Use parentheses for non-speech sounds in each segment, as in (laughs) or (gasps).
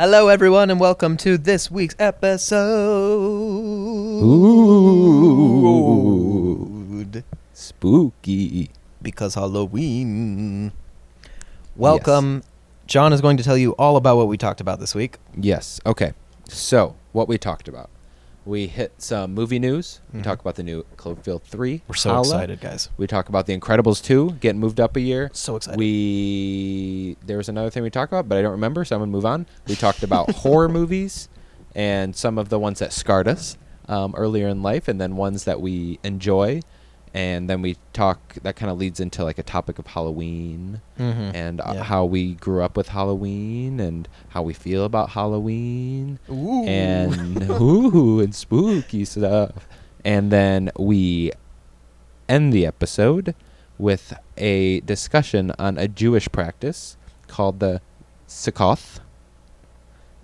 Hello, everyone, and welcome to this week's episode. Ooh. Spooky. Because Halloween. Welcome. John is going to tell you all about what we talked about this week. Yes. Okay. So, what we talked about. We hit some movie news. We Mhm. talk about the new Cloverfield 3. We're so Holla. excited, guys. We talk about The Incredibles 2 getting moved up a year. So excited. We there was another thing we talked about, but I don't remember, so I'm gonna move on. We talked about (laughs) horror movies and some of the ones that scarred us um, earlier in life, and then ones that we enjoy. And then we talk. That kind of leads into like a topic of Halloween Mhm. and uh, Yeah. how we grew up with Halloween and how we feel about Halloween Ooh. and (laughs) ooh and spooky stuff. And then we end the episode with a discussion on a Jewish practice called the Sukkoth.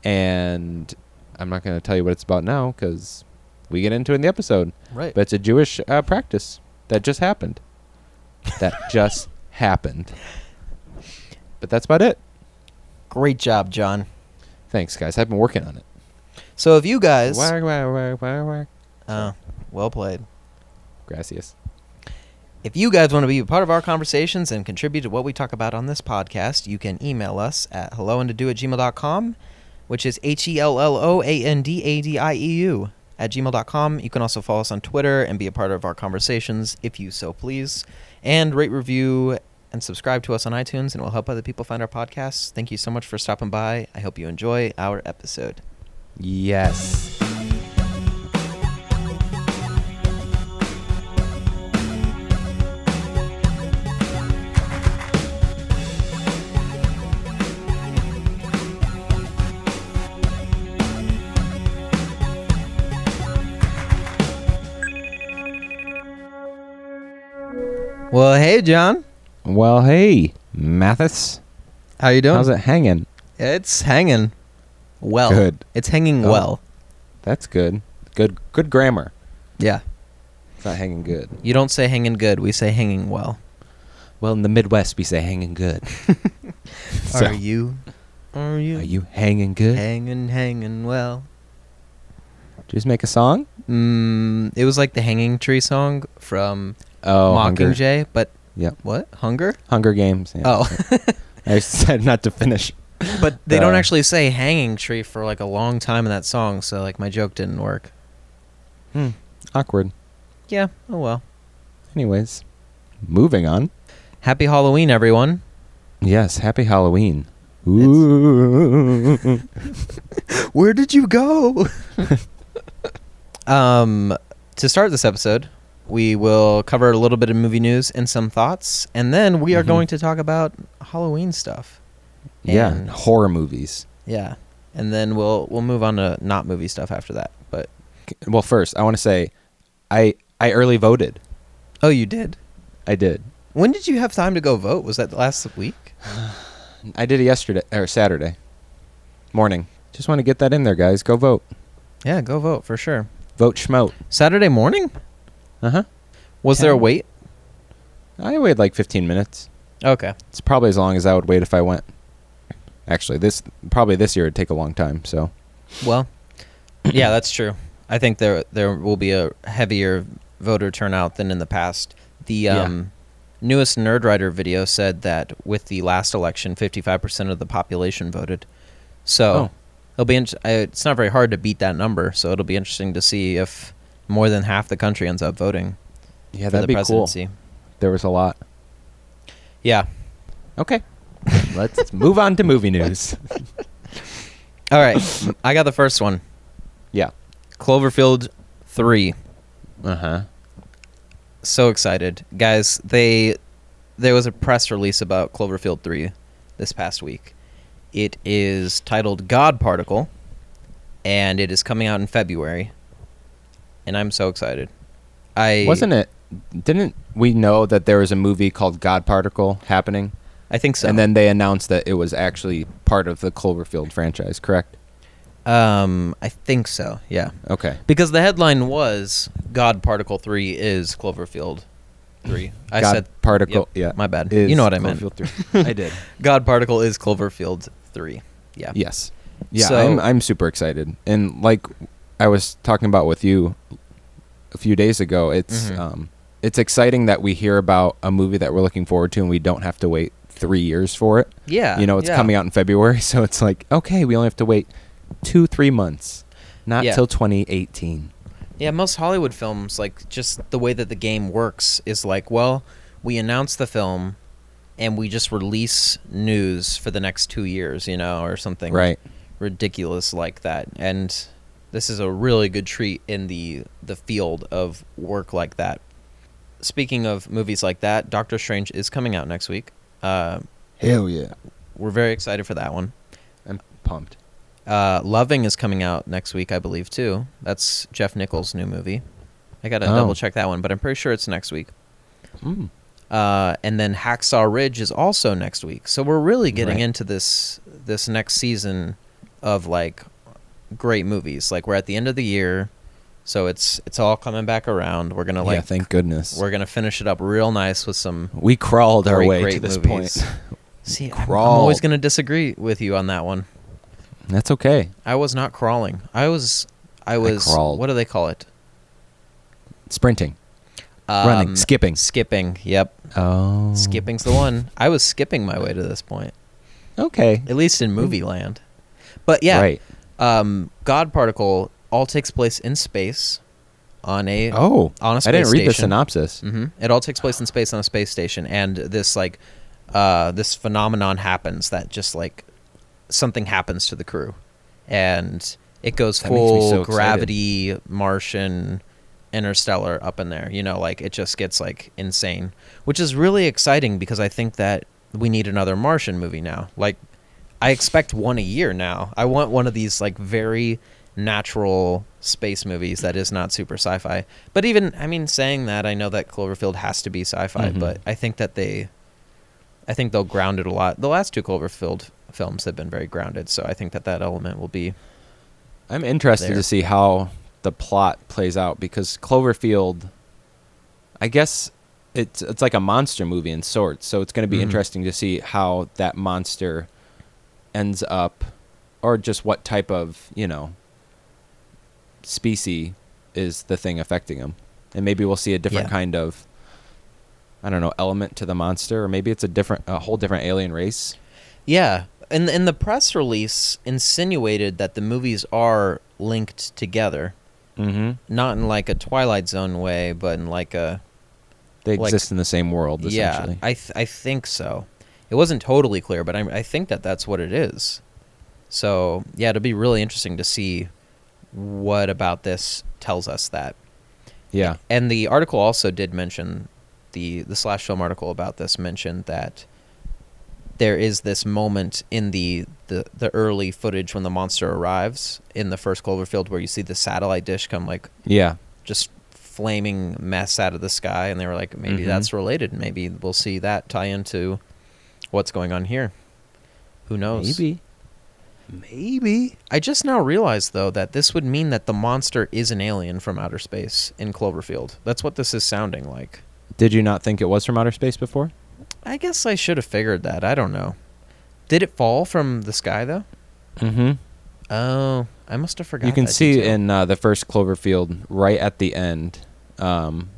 And I'm not going to tell you what it's about now because we get into it in the episode. right. But it's a Jewish uh, practice that just happened. That (laughs) just happened. But that's about it. Great job, John. Thanks, guys. I've been working on it. So if you guys, Whack, whack, whack, whack, whack. uh, well played. Gracias. If you guys want to be a part of our conversations and contribute to what we talk about on this podcast, you can email us at helloandadieu at gmail.com, which is H E L L O A N D A D I E U at gmail.com. You can also follow us on Twitter and be a part of our conversations if you so please. And rate, review, and subscribe to us on iTunes, and it will help other people find our podcasts. Thank you so much for stopping by. I hope you enjoy our episode. Yes. Well, hey, John. Well, hey, Mathis. How you doing? How's it hanging? It's hanging well. Good. It's hanging Oh. well. That's good. Good good grammar. Yeah. It's not hanging good. You don't say hanging good. We say hanging well. Well, in the Midwest, we say hanging good. (laughs) (laughs) So, Are you? Are you? Are you hanging good? hanging, hanging well? Did you just make a song? Mm, it was like the Hanging Tree song from Oh, Hunger. Mockingjay, but yeah, what? Hunger? Hunger Games. Yeah. Oh, (laughs) I said not to finish. but they don't Uh, actually say Hanging Tree for like a long time in that song, so like my joke didn't work. Hmm. Awkward. Yeah. Oh well. Anyways, moving on. Happy Halloween, everyone. Yes, happy Halloween. Ooh. (laughs) Where did you go? (laughs) um, to start this episode, we will cover a little bit of movie news and some thoughts, and then we are Mhm. going to talk about Halloween stuff. yeah, And- horror movies. Yeah, and then we'll we'll move on to not movie stuff after that. But Well, first, I want to say I I early voted. oh, you did. I did. When did you have time to go vote? Was that last week? (sighs) I did it yesterday or Saturday morning. Just want to get that in there, guys. Go vote. Yeah, go vote for sure. Vote schmote. Saturday morning? Uh huh. Was there a wait? I waited like 15 minutes. Okay. It's probably as long as I would wait if I went. Actually, this probably this year would take a long time. So Well, yeah, that's true. I think there there will be a heavier voter turnout than in the past. The Yeah. um, newest Nerdwriter video said that with the last election, 55% of the population voted. So Oh. it'll be uh, it's not very hard to beat that number. So it'll be interesting to see if more than half the country ends up voting yeah, that'd the be cool. There was a lot. Yeah. Okay. (laughs) Let's move on to movie (laughs) news. All right. I got the first one. Yeah. Cloverfield 3. Uh huh. so excited guys they there was a press release about cloverfield 3 this past week it is titled god particle and it is coming out in february and i'm so excited i Wasn't it? Didn't we know that there was a movie called God Particle happening? i think so And then they announced that it was actually part of the Cloverfield franchise, correct? um i think so yeah Okay. because the headline was god particle 3 is cloverfield 3 i God said Particle. yep, yeah. my bad is you know what i meant Cloverfield 3. (laughs) I did. god particle is cloverfield 3 yeah Yes. Yeah, So- I'm I'm super excited, and like I was talking about with you a few days ago, it's Mhm. um, it's exciting that we hear about a movie that we're looking forward to, and we don't have to wait three years for it. Yeah, you know, it's yeah. coming out in February, (laughs) so it's like okay, we only have to wait two three months, not Yeah. till 2018. Yeah, most Hollywood films, like just the way that the game works, is like, well, we announce the film, and we just release news for the next two years, you know, or something Right. ridiculous like that. And this is a really good treat in the the field of work like that. Speaking of movies like that, Doctor Strange is coming out next week. Uh, Hell yeah, we're very excited for that one. I'm pumped. Uh, Loving is coming out next week, I believe, too. That's Jeff Nichols' new movie. I gotta Oh. double check that one, but I'm pretty sure it's next week. Mm. Uh, and then Hacksaw Ridge is also next week. So we're really getting Right. into this this next season of like great movies. Like we're at the end of the year, so it's it's all coming back around. We're gonna like yeah, thank goodness. we're gonna finish it up real nice with some we crawled our way great to this movies. point. (laughs) See, I'm, I'm always gonna disagree with you on that one. That's okay. I was not crawling. I was I was crawled. what do they call it? Sprinting, running, Um, skipping. Skipping. Yep. Oh, Skipping's the one. I was skipping my way to this point. Okay. At least in movie land. But yeah, Right. Um, God Particle all takes place in space on a Oh, on a I space I didn't read the station. synopsis. hmm It all takes place in space on a space station, and this like uh, this phenomenon happens that just like something happens to the crew, and it goes That full so excited. gravity, Martian, interstellar up in there. You know, like it just gets like insane, which is really exciting because I think that we need another Martian movie now. Like, I expect one a year now. I want one of these like very natural space movies that is not super sci-fi. But even I mean saying that, I know that Cloverfield has to be sci-fi, Mhm. but I think that they I think they'll ground it a lot. The last two Cloverfield films have been very grounded, so I think that that element will be I'm interested There. to see how the plot plays out because Cloverfield, I guess it's it's like a monster movie in sorts. So it's going to be Mhm. interesting to see how that monster ends up, or just what type of you know species is the thing affecting him, and maybe we'll see a different Yeah. kind of. I don't know element to the monster, or maybe it's a different, a whole different alien race. Yeah, and and the press release insinuated that the movies are linked together, Mm-hmm. not in like a Twilight Zone way, but in like a They Like- exist in the same world, yeah. essentially. I th- I think so. It wasn't totally clear, but I I think that that's what it is. So yeah, it'll be really interesting to see what about this tells us that. yeah. And the article also did mention the the slash film article about this mentioned that there is this moment in the, the the early footage when the monster arrives in the first Cloverfield where you see the satellite dish come like Yeah. just flaming mess out of the sky and they were like maybe Mhm. that's related maybe we'll see that tie into what's going on here who knows Maybe. Maybe. i just now realized though that this would mean that the monster is an alien from outer space in cloverfield that's what this is sounding like Did you not think it was from outer space before? i guess i should have figured that i don't know did it fall from the sky though Mm-hmm. oh i must have forgot You can that see detail. in uh, the first Cloverfield, right at the end, um,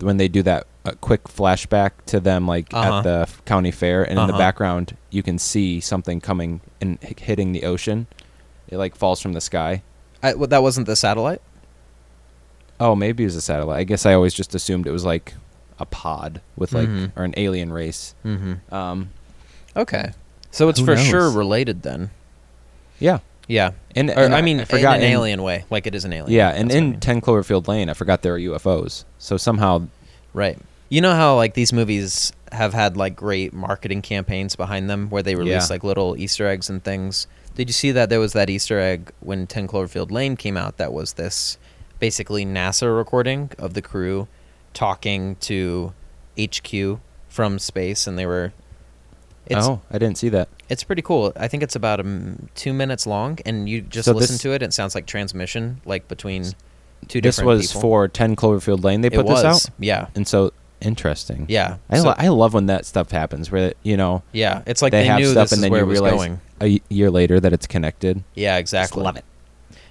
when they do that uh, quick flashback to them, like Uh-huh. at the county fair, and in the Uh-huh. background, you can see something coming and hitting the ocean. It like falls from the sky. I, well, that wasn't the satellite Oh, maybe it was a satellite. I guess I always just assumed it was like a pod with like Mhm. or an alien race. mm-hmm Um, okay so it's Who for sure related then yeah, yeah and, Or, and I mean, forgot in an in- alien way, like it is an alien. Yeah, and That's what I in mean. 10 Cloverfield Lane, I forgot there are UFOs. So somehow, right. You know how like these movies have had like great marketing campaigns behind them, where they release Yeah. like little Easter eggs and things. Did you see that there was that Easter egg when 10 Cloverfield Lane came out? That was this basically NASA recording of the crew talking to HQ from space, and they were. It's, oh, I didn't see that. It's pretty cool. I think it's about um, two minutes long, and you just So listen this- to it. and It sounds like transmission, like between two This different was people. for 10 Cloverfield Lane. They It put this out, Yeah. and so Interesting. Yeah. I, so- lo- I love when that stuff happens where you know yeah. It's like they, they, have knew stuff this and then you realize going. a year later that it's connected. Yeah, exactly. love it.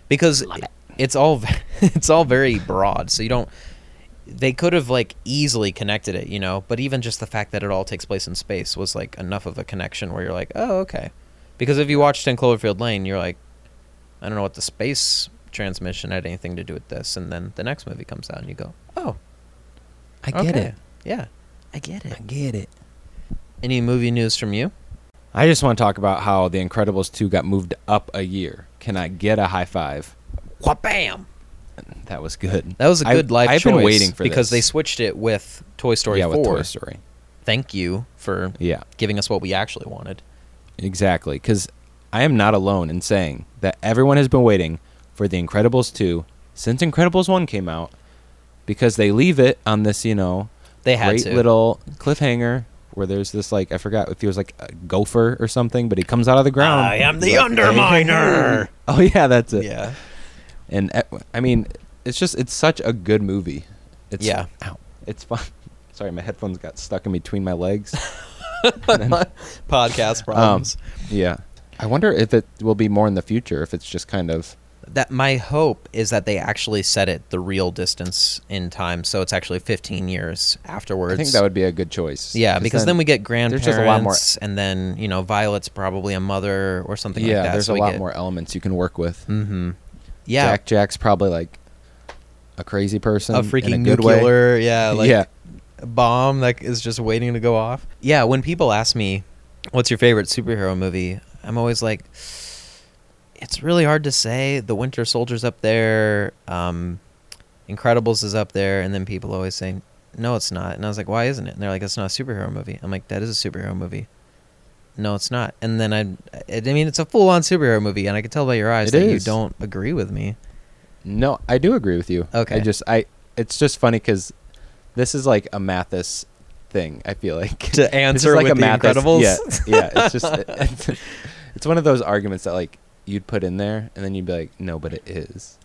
because love it. it's all (laughs) it's all very broad. So you don't. They could have like easily connected it, you know. But even just the fact that it all takes place in space was like enough of a connection where you're like, oh, okay. Because if you watched in Cloverfield Lane, you're like, I don't know what the space transmission had anything to do with this, and then the next movie comes out and you go, oh, I get okay. it. Yeah, I get it. I get it. Any movie news from you? I just want to talk about how The Incredibles 2 got moved up a year. Can I get a high five? Wha-bam! That was good. That was a good life I've choice been waiting for because they switched it with Toy Story yeah, 4. with Toy Story. Thank you for Yeah, giving us what we actually wanted. exactly. Because I am not alone in saying that everyone has been waiting for The Incredibles 2 since Incredibles 1 came out because they leave it on this, you know, They had great to. little cliffhanger where there's this, like, I forgot if he was like a gopher or something, but he comes out of the ground. I am the like, Underminer. (laughs) Oh, yeah, that's it. yeah. And uh, I mean, it's just it's such a good movie. It's Yeah. ow, it's fun. (laughs) Sorry, my headphones got stuck in between my legs. (laughs) Podcast Um, problems. yeah. I wonder if it will be more in the future. If it's just kind of that my hope is that they actually set it the real distance in time, so it's actually 15 years afterwards. I think that would be a good choice. Yeah, because then, we get grandparents, there's just a lot more- and then you know Violet's probably a mother or something yeah, like that. there's so a lot get- more elements you can work with. Mm-hmm. Yeah, Jack Jack's probably like a crazy person, a freaking a good way. nuclear, yeah, (laughs) like yeah, bomb that is just waiting to go off. Yeah, when people ask me, "What's your favorite superhero movie?" I'm always like, "It's really hard to say." The Winter Soldier's up there, um, Incredibles is up there, and then people always say, "No, it's not." And I was like, "Why isn't it?" And they're like, "It's not a superhero movie." I'm like, "That is a superhero movie." No, it's not. And then I, I mean, it's a full-on superhero movie, and I can tell by your eyes It that you don't agree with me. no, I do agree with you. Okay. I just I it's just funny because this is like a Mathis thing. I feel like To answer like with a the Mathis- Incredibles, Yeah, yeah. It's just it's, (laughs) it's one of those arguments that like you'd put in there, and then you'd be like, no, but it is.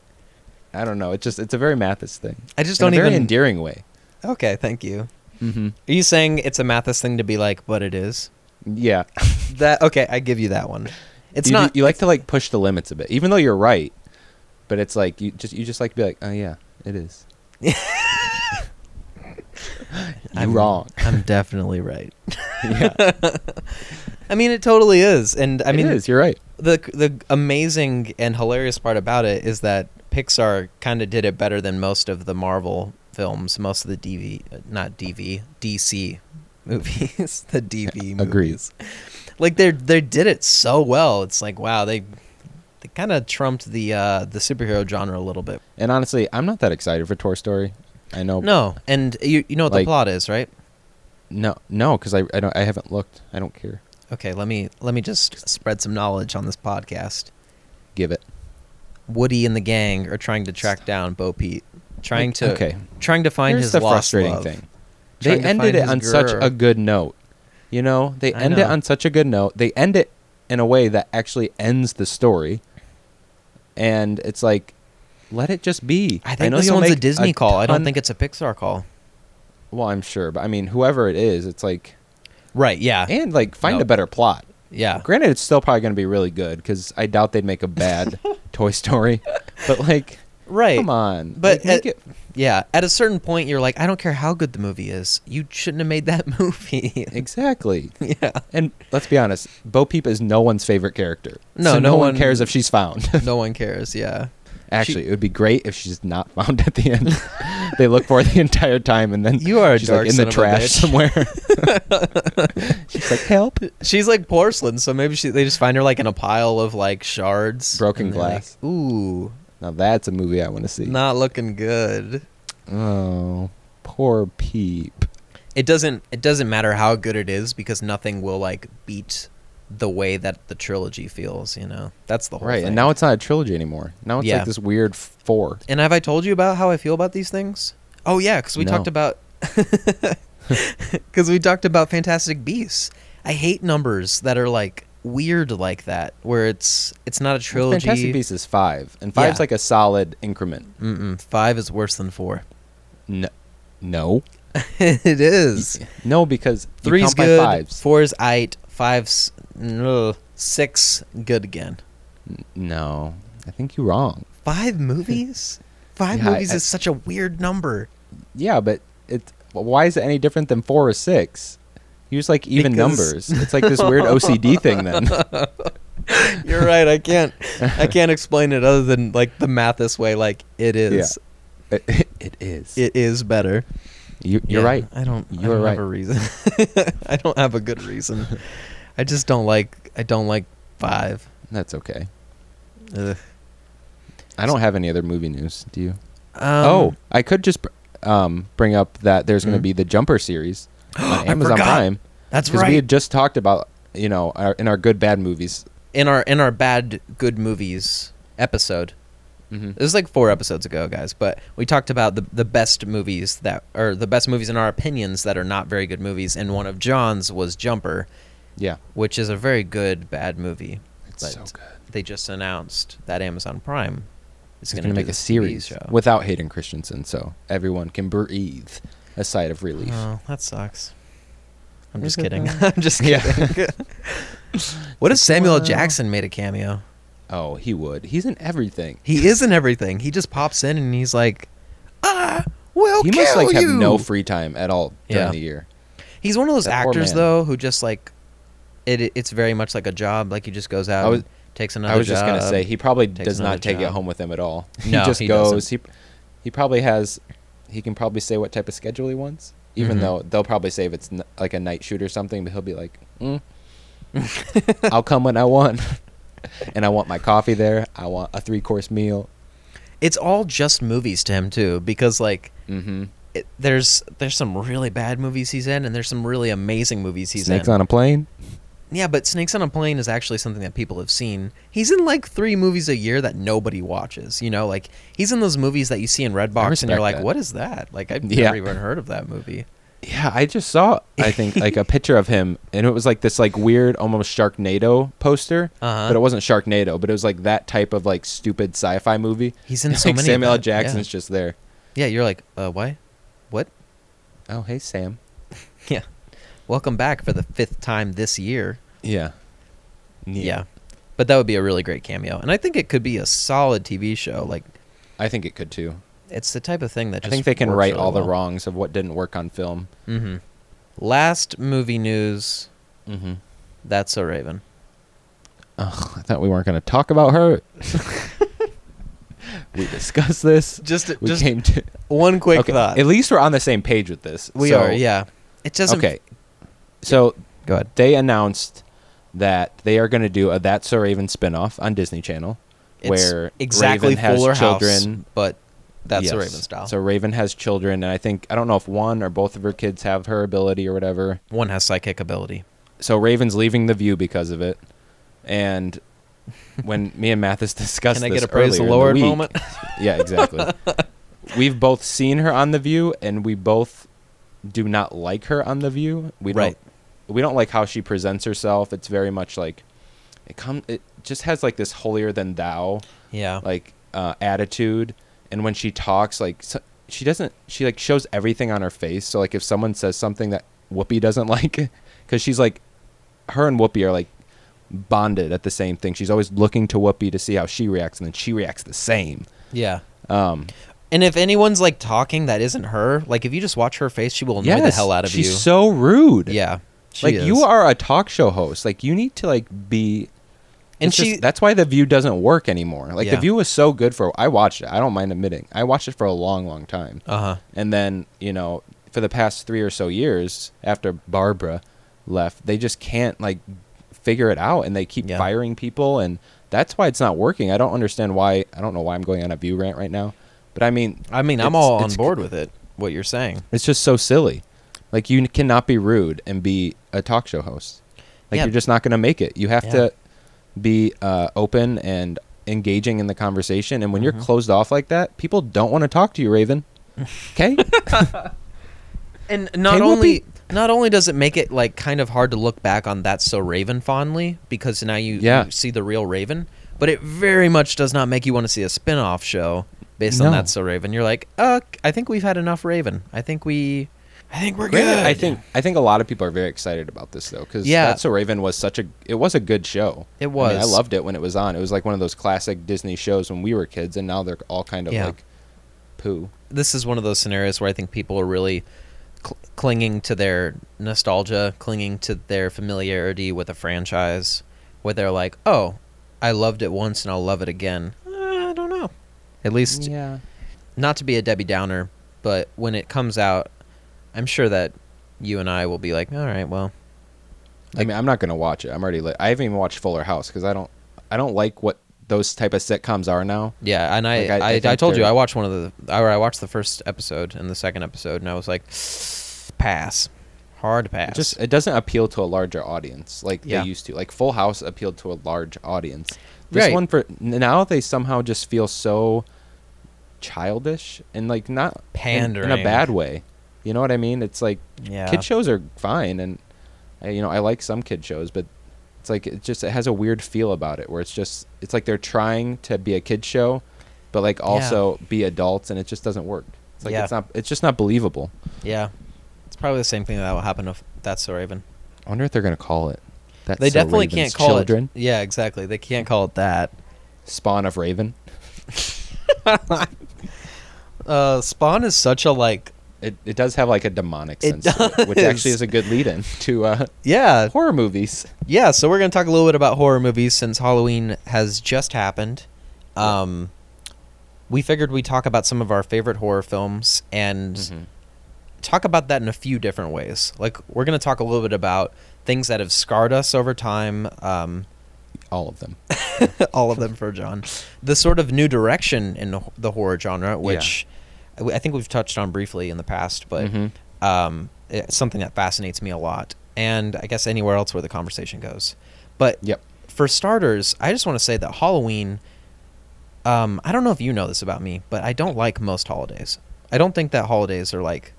I don't know. It's just it's a very Mathis thing. I just in don't a very even. endearing way. Okay, thank you. Mm-hmm. Are you saying it's a Mathis thing to be like, but it is? Yeah, (laughs) That okay, I give you that one. It's you, not. You like to like push the limits a bit, even though you're right. But it's like you just you just like to be like, oh yeah, it is. (laughs) You're I'm wrong. (laughs) I'm definitely right. (laughs) yeah, I mean, it totally is, and I mean, it is. You're right. the the amazing and hilarious part about it is that Pixar kind of did it better than most of the Marvel films, most of the DV, not DV, DC movies, (laughs) the DV Agreed. movies. Like they they did it so well. It's like wow, they they kind of trumped the uh, the superhero genre a little bit. And honestly, I'm not that excited for Toy Story. I know. No, and you you know what Like- the plot is, right? no, no, because I I don't I haven't looked. I don't care. Okay, let me let me just spread some knowledge on this podcast. Give it. Woody and the gang are trying to track down Bo Peep, trying to okay. trying to find Here's his the lost frustrating love. thing. Trying They ended it on such a good note. You know, they I end it on such a good note. They end it in a way that actually ends the story. And it's like, let it just be. I think know this one's a Disney call. I don't think it's a Pixar call. Well, I'm sure, but I mean, whoever it is, it's like, Right? Yeah. and like, find No. a better plot. yeah. Granted, it's still probably going to be really good because I doubt they'd make a bad (laughs) Toy Story. But like, Right. come on. But Like, at- it, Yeah. At a certain point, you're like, I don't care how good the movie is. You shouldn't have made that (laughs) movie. exactly. yeah. And let's be honest, Bo Peep is no one's favorite character. No, So no no, one one- cares if she's found. (laughs) No one cares. Yeah. Actually, it would be great if she's not (laughs) found at the end. they look for her the entire time, and then You are she's like in the trash somewhere. (laughs) (laughs) she's like, "Help!" She's like porcelain, so maybe she, they just find her like in a pile of like shards, Broken they're like, glass. Ooh, Now that's a movie I want to see. not looking good. Oh, poor Peep. It doesn't. It doesn't matter how good it is because nothing will like beat the way that the trilogy feels. You know, that's the whole Right, thing. and now it's not a trilogy anymore. Now it's Yeah. like this weird four. And have I told you about how I feel about these things? Oh yeah, because we No. talked about (laughs) because we talked about Fantastic Beasts. I hate numbers that are like weird like that, where it's it's not a trilogy. Fantastic Beasts is five, and five's Yeah. like a solid increment. Mm-mm, five is worse than four. No, no. (laughs) it is. No, because Three's good. fives. Four's eight. Five's no, six. Good again. No, I think you're wrong. Five movies. (laughs) Five Yeah, I- movies I- is such a weird number. Yeah, but it. Why is it any different than four or six? Use like even Because- numbers. It's like this weird (laughs) OCD thing. Then (laughs) You're right. I can't. I can't explain it other than like the math this way. Like it is. it, it is. It is better. you, you're Yeah, right. I don't. I You're don't right. have a reason. I don't have a good reason. I just don't like. I don't like five. That's okay. Ugh. I don't have any other movie news. Do you? Um, oh, I could just br- um, bring up that there's going to Mhm. be the Jumper series (gasps) on Amazon. Prime. that's right. Because we had just talked about, you know, our, in our good bad movies. in our in our bad good movies episode. Mm-hmm. It was like four episodes ago, guys, but we talked about the the best movies that or the best movies in our opinions that are not very good movies, and one of John's was Jumper, Yeah, which is a very good bad movie. it's But so good. They just announced that Amazon Prime is going to make a series show. without Hayden Christensen, so everyone can breathe a sigh of relief. Oh, that sucks. I'm just kidding. (laughs) I'm just kidding. (laughs) what if Samuel L. Jackson made a cameo? Oh, he would. He's in everything. He is in everything. He just pops in and he's like, "Ah, will he must like you." have no free time at all during Yeah. the year. He's one of those That actors though who just like it. It's very much like a job. Like he just goes out, I was- and takes another. Job. I was just gonna say he probably does not take it home with him at all. (laughs) No, he just he goes. doesn't. He he probably has. He can probably say what type of schedule he wants, even Mhm. though they'll probably say if it's n- like a night shoot or something. But he'll be like, mm, (laughs) "I'll come when I want, (laughs) and I want my coffee there. I want a three course meal." it's all just movies to him too, because like Mm-hmm. it, there's there's some really bad movies he's in, and there's some really amazing movies he's Snakes in. Snakes on a plane. Yeah, but Snakes on a Plane is actually something that people have seen. He's in like three movies a year that nobody watches. You know, like he's in those movies that you see in Redbox, and you're like, that. "What is that?" Like I've Yeah. never even heard of that movie. Yeah, I just saw I think like a picture of him and it was like this like weird almost Sharknado poster. Uh-huh. But it wasn't Sharknado, but it was like that type of like stupid sci-fi movie. He's in (laughs) so like many. Samuel L. Jackson's just there. Yeah. yeah, you're like, uh, why? What? Oh, hey Sam. (laughs) Yeah. Welcome back for the fifth time this year. Yeah. Yeah. But that would be a really great cameo. And I think it could be a solid TV show. Like I think it could too. it's the type of thing that I think they can right really all the wrongs of what didn't work on film. Mm-hmm. Last movie news, Mm-hmm. that's a Raven. Oh, I thought we weren't going to talk about her. (laughs) we discussed this. Just We just came to one quick okay. thought. At least we're on the same page with this. we So- are, yeah. It doesn't Okay. So go ahead. they announced that they are going to do a That's So Raven spinoff on Disney Channel, It's where exactly Raven has Fuller children. House, but that's Yes. the Raven style. So Raven has children, and I think I don't know if one or both of her kids have her ability or whatever. one has psychic ability. So Raven's leaving the View because of it, and when (laughs) me and Mathis discussed Can I this get a praise the earlier in Lord week- moment? (laughs) Yeah, exactly. (laughs) We've both seen her on the View, and we both do not like her on the View. We Right. don't. We don't like how she presents herself. It's very much like it come. It just has like this holier than thou yeah. like uh, attitude, and when she talks, like so, she doesn't. She like shows everything on her face. So like if someone says something that Whoopi doesn't (laughs) like, because she's like, her and Whoopi are like bonded at the same thing. She's always looking to Whoopi to see how she reacts, and then she reacts the same. yeah. Um, And if anyone's like talking that isn't her, like if you just watch her face, she will annoy the hell out of she's you. She's so rude. yeah. She like is. you are a talk show host. Like you need to like be. And it's just- she- that's why the View doesn't work anymore. Like Yeah. the View was so good for. I watched it. I don't mind admitting. I watched it for a long, long time. Uh huh. And then, you know, for the past three or so years after Barbara left, they just can't like figure it out and they keep Yeah. firing people and that's why it's not working. I don't understand why I don't know why I'm going on a view rant right now. But I mean I mean, I'm all on board with it. What you're saying. it's just so silly. Like you cannot be rude and be a talk show host. Like Yeah. you're just not going to make it. You have Yeah. to be uh, open and engaging in the conversation. And when Mhm. you're closed off like that, people don't want to talk to you, Raven. (laughs) Okay. (laughs) And not Hey, only Whoopi. not only does it make it like kind of hard to look back on that's so Raven fondly because now you, Yeah. you see the real Raven, but it very much does not make you want to see a spin-off show based on No. that's so Raven. You're like, "Uh, I think we've had enough Raven. I think we I think we're Granted, good. I think I think a lot of people are very excited about this though, because Yeah. That's So Raven was such a it was a good show. It I, mean, I loved it when it was on. It was like one of those classic Disney shows when we were kids, and now they're all kind of Yeah. like poo. this is one of those scenarios where I think people are really cl- clinging to their nostalgia, clinging to their familiarity with a franchise, where they're like, "Oh, I loved it once and I'll love it again." Uh, I don't know. At least, Yeah. not to be a Debbie Downer, but when it comes out, I'm sure that you and I will be like, "All right, well, I mean, I'm not gonna watch it. I'm already. Li- I haven't even watched Fuller House because I don't. I don't like what those type of sitcoms are now. yeah." And I, Like, I- I I, I, told you I watched one of the, or I watched the first episode and the second episode, and I was like, (sighs) "Pass, hard pass." It just it doesn't appeal to a larger audience like Yeah. they used to. Like Full House appealed to a large audience. This Right. one for now they somehow just feel so childish and like not in- in, a bad way. You know what I mean? It's like yeah. kid shows are fine and I, you know I like some kid shows, but it's like it just it has a weird feel about it where it's just it's like they're trying to be a kid show, but like also be adults and it just doesn't work. It's like Yeah. it's not it's just not believable. Yeah, it's probably the same thing that will happen if that's so Raven. I wonder if they're gonna call it. That's They So definitely Raven's can't call children. it. Yeah, exactly. They can't call it that. Spawn of Raven. (laughs) Uh, Spawn is such a like. It, it does have like a demonic It sense, to it, which actually is a good lead-in (laughs) to uh, Yeah, horror movies. yeah. So we're gonna talk a little bit about horror movies since Halloween has just happened. Um, we figured we'd talk about some of our favorite horror films and Mm-hmm. talk about that in a few different ways. Like we're gonna talk a little bit about things that have scarred us over time. Um, All of them. (laughs) all of them for John. The sort of new direction in the- horror genre, which I I think we've touched on briefly in the past, but Mhm. um, it's something that fascinates me a lot, and I guess anywhere else where the conversation goes. But Yep. for starters, I just want to say that Halloween. Um, I don't know if you know this about me, but I don't like most holidays. I don't think that holidays are like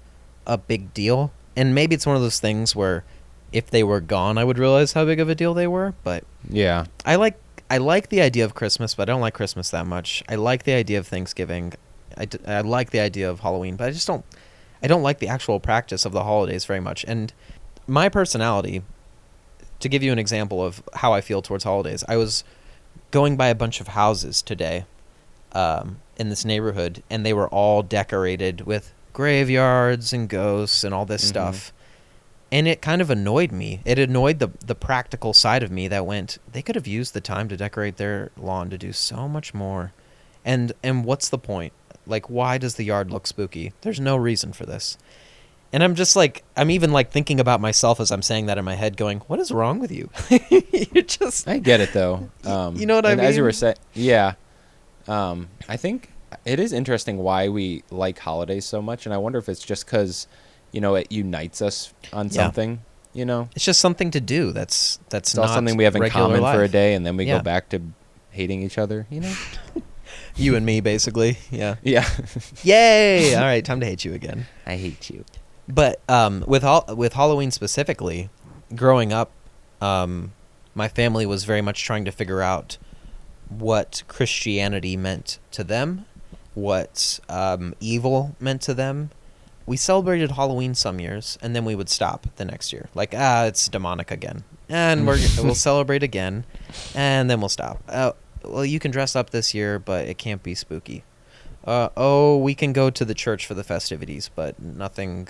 a big deal, and maybe it's one of those things where if they were gone, I would realize how big of a deal they were. But Yeah. I like I like the idea of Christmas, but I don't like Christmas that much. I like the idea of Thanksgiving. I, d- I like the idea of Halloween, but I just don't I don't like the actual practice of the holidays very much. And my personality, to give you an example of how I feel towards holidays, I was going by a bunch of houses today um, in this neighborhood, and they were all decorated with graveyards and ghosts and all this Mhm. stuff. And it kind of annoyed me. It annoyed the the practical side of me that went, they could have used the time to decorate their lawn to do so much more. And and what's the point? Like why does the yard look spooky? There's no reason for this. And I'm just like I'm even like thinking about myself as I'm saying that in my head going, what is wrong with you? (laughs) You're just I get it though. (laughs) Um, You know what I mean? As you were saying, yeah. Um, I think it is interesting why we like holidays so much, and I wonder if it's just because, you know, it unites us on Yeah. something. You know, it's just something to do. That's that's it's not something we have in common for a day, and then we Yeah. go back to hating each other. You know? (laughs) You and me basically. Yeah. yeah. (laughs) Yay! All right, time to hate you again. I hate you. But um, with all, with Halloween specifically, growing up, um, my family was very much trying to figure out what Christianity meant to them, what um, evil meant to them. We celebrated Halloween some years, and then we would stop the next year. Like, ah, it's demonic again, and we're we'll (laughs) celebrate again, and then we'll stop. Uh, well, you can dress up this year, but it can't be spooky. Uh, oh, we can go to the church for the festivities, but nothing,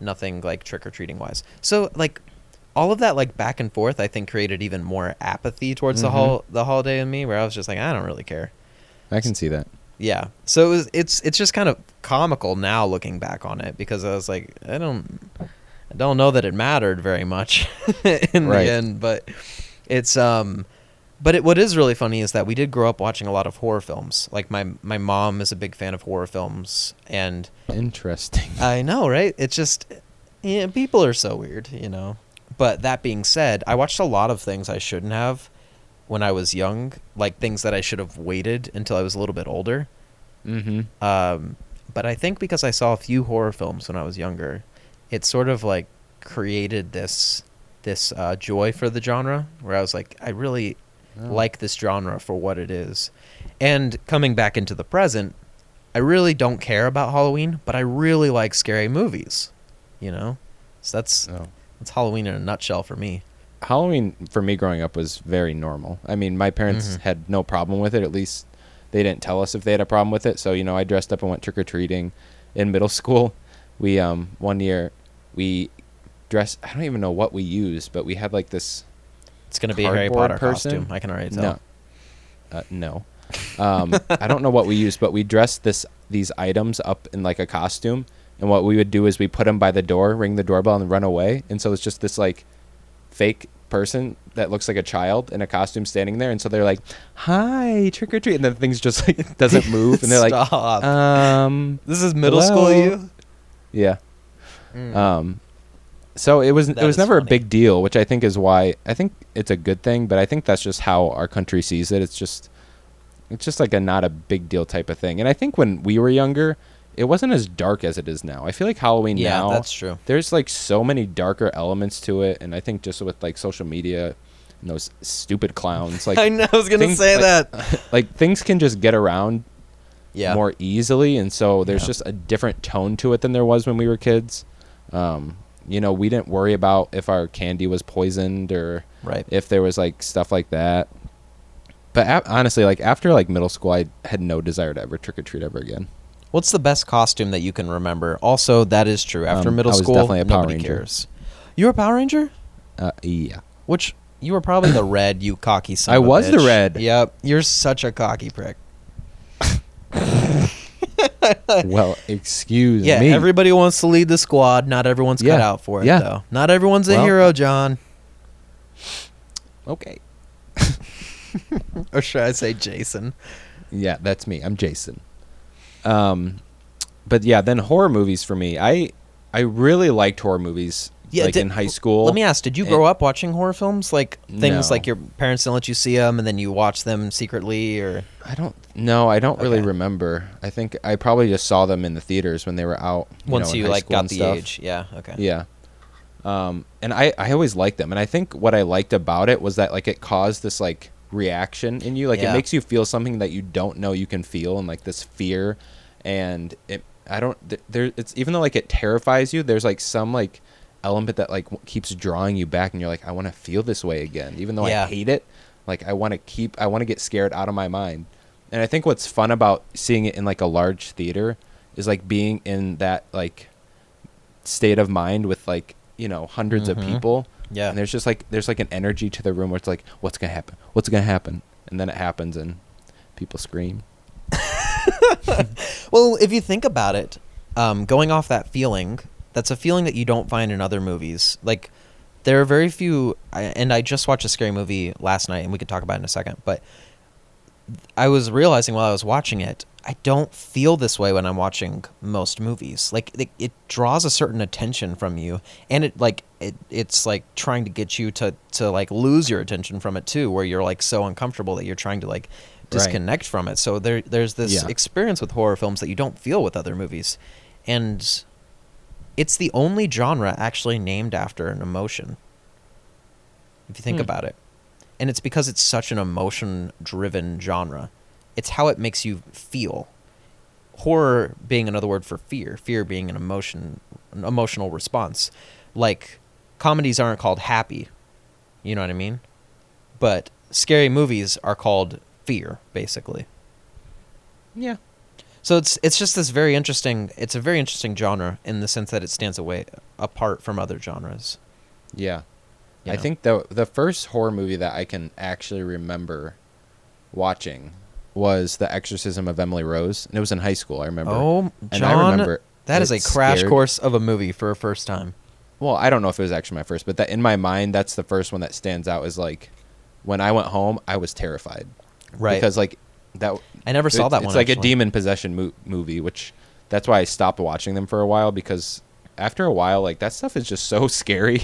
nothing like trick or treating wise. So like, all of that like back and forth, I think created even more apathy towards the Mhm. whole the holiday in me, where I was just like, I don't really care. I can see that. Yeah. So it was, it's it's just kind of comical now looking back on it because I was like, I don't, I don't know that it mattered very much (laughs) in Right. the end, but it's um. But it, what is really funny is that we did grow up watching a lot of horror films. Like my my mom is a big fan of horror films, and Interesting. (laughs) I know, right? It's just, yeah, people are so weird, you know. But that being said, I watched a lot of things I shouldn't have when I was young, like things that I should have waited until I was a little bit older. mm-hmm. Um, but I think because I saw a few horror films when I was younger, it sort of like created this this uh, joy for the genre, where I was like, I really Oh. like this genre for what it is. And coming back into the present, I really don't care about Halloween, but I really like scary movies. You know, so that's Oh. that's Halloween in a nutshell for me. Halloween for me growing up was very normal. I mean, my parents Mhm. had no problem with it. At least they didn't tell us if they had a problem with it. So you know, I dressed up and went trick or treating in middle (laughs) school. We um one year we dressed. I don't even know what we used, but we had like this. It's gonna be a Harry Potter person? costume. I can already tell. No, uh, no. Um, I don't know what we used, but we dressed this these items up in like a costume. And what we would do is we put them by the door, ring the doorbell, and run away. And so it's just this like fake person that looks like a child in a costume standing there. And so they're like, "Hi, trick or treat," and then things just like (laughs) doesn't move, and they're like, Stop. "Um, this is middle school. You. yeah." Mm. Um, so it was That it was never funny. a big deal, which I think is why I think it's a good thing. But I think that's just how our country sees it. It's just it's just like a not a big deal type of thing. And I think when we were younger, it wasn't as dark as it is now. I feel like Halloween yeah, now that's true. there's like so many darker elements to it, and I think just with like social media and those stupid clowns, (laughs) like I know. I was gonna things say like- that. (laughs) like things can just get around Yeah. more easily and so there's Yeah. just a different tone to it than there was when we were kids um, you know we didn't worry about if our candy was poisoned or Right. if there was like stuff like that but a- honestly like after like middle school i had no desire to ever trick-or-treat ever again What's the best costume that you can remember? Also, that is true. After Um, middle I was school, definitely a Power nobody Ranger. cares. You were a Power Ranger? uh, yeah Which you were probably the red, you cocky son. I of a was the red. Yep. You're such a cocky prick. (laughs) (laughs) well excuse Yeah, me everybody wants to lead the squad. Not everyone's cut out for it, Yeah. though. Not everyone's a Well- hero, John. okay (laughs) Or should I say Jason? Yeah, that's me. I'm Jason. Um, but yeah, then horror movies for me. I I really liked horror movies. Yeah, like did- in high school. Let me ask: Did you and- grow up watching horror films? Like things No. like your parents didn't let you see them, and then you watch them secretly, or I don't. No, I don't really remember. I think I probably just saw them in the theaters when they were out. You once know, you like got the stuff. age? Yeah. Okay. Yeah. Um, and I I always liked them, and I think what I liked about it was that like it caused this like reaction in you, like Yeah. it makes you feel something that you don't know you can feel, and like this fear, and it. I don't. There. It's even though like it terrifies you. There's like some like element that like keeps drawing you back, and you're like, I want to feel this way again, even though Yeah. I hate it. Like I want to keep. I want to get scared out of my mind. And I think what's fun about seeing it in like a large theater is like being in that like state of mind with like you know 100s Mhm. of people Yeah. and there's just like there's like an energy to the room where it's like what's gonna happen what's gonna happen and then it happens and people scream (laughs) Well, if you think about it, um, going off that feeling, that's a feeling that you don't find in other movies. Like, there are very few, and I just watched a scary movie last night, and we could talk about it in a second. But I was realizing while I was watching it, I don't feel this way when I'm watching most movies. Like, it, it draws a certain attention from you, and it like it, it's like trying to get you to to like lose your attention from it too, where you're like so uncomfortable that you're trying to like Right. disconnect from it. So there there's this Yeah. experience with horror films that you don't feel with other movies. And it's the only genre actually named after an emotion. If you think Hmm. about it. And it's because it's such an emotion driven genre. It's how it makes you feel. Horror being another word for fear, fear being an emotion an emotional response. Like comedies aren't called happy. You know what I mean? But scary movies are called fear, basically. yeah So it's it's just this very interesting. It's a very interesting genre in the sense that it stands away apart from other genres. yeah you i know? think the the first horror movie that i can actually remember watching was the exorcism of emily rose and it was in high school i remember Oh, and John, i remember that is a crash scared- course of a movie for a first time. well i don't know if it was actually my first but that in my mind that's the first one that stands out as like when i went home i was terrified Right. because like that I never saw that it's one. It's like a demon possession mo- movie which that's why i stopped watching them for a while because after a while like that stuff is just so (laughs) scary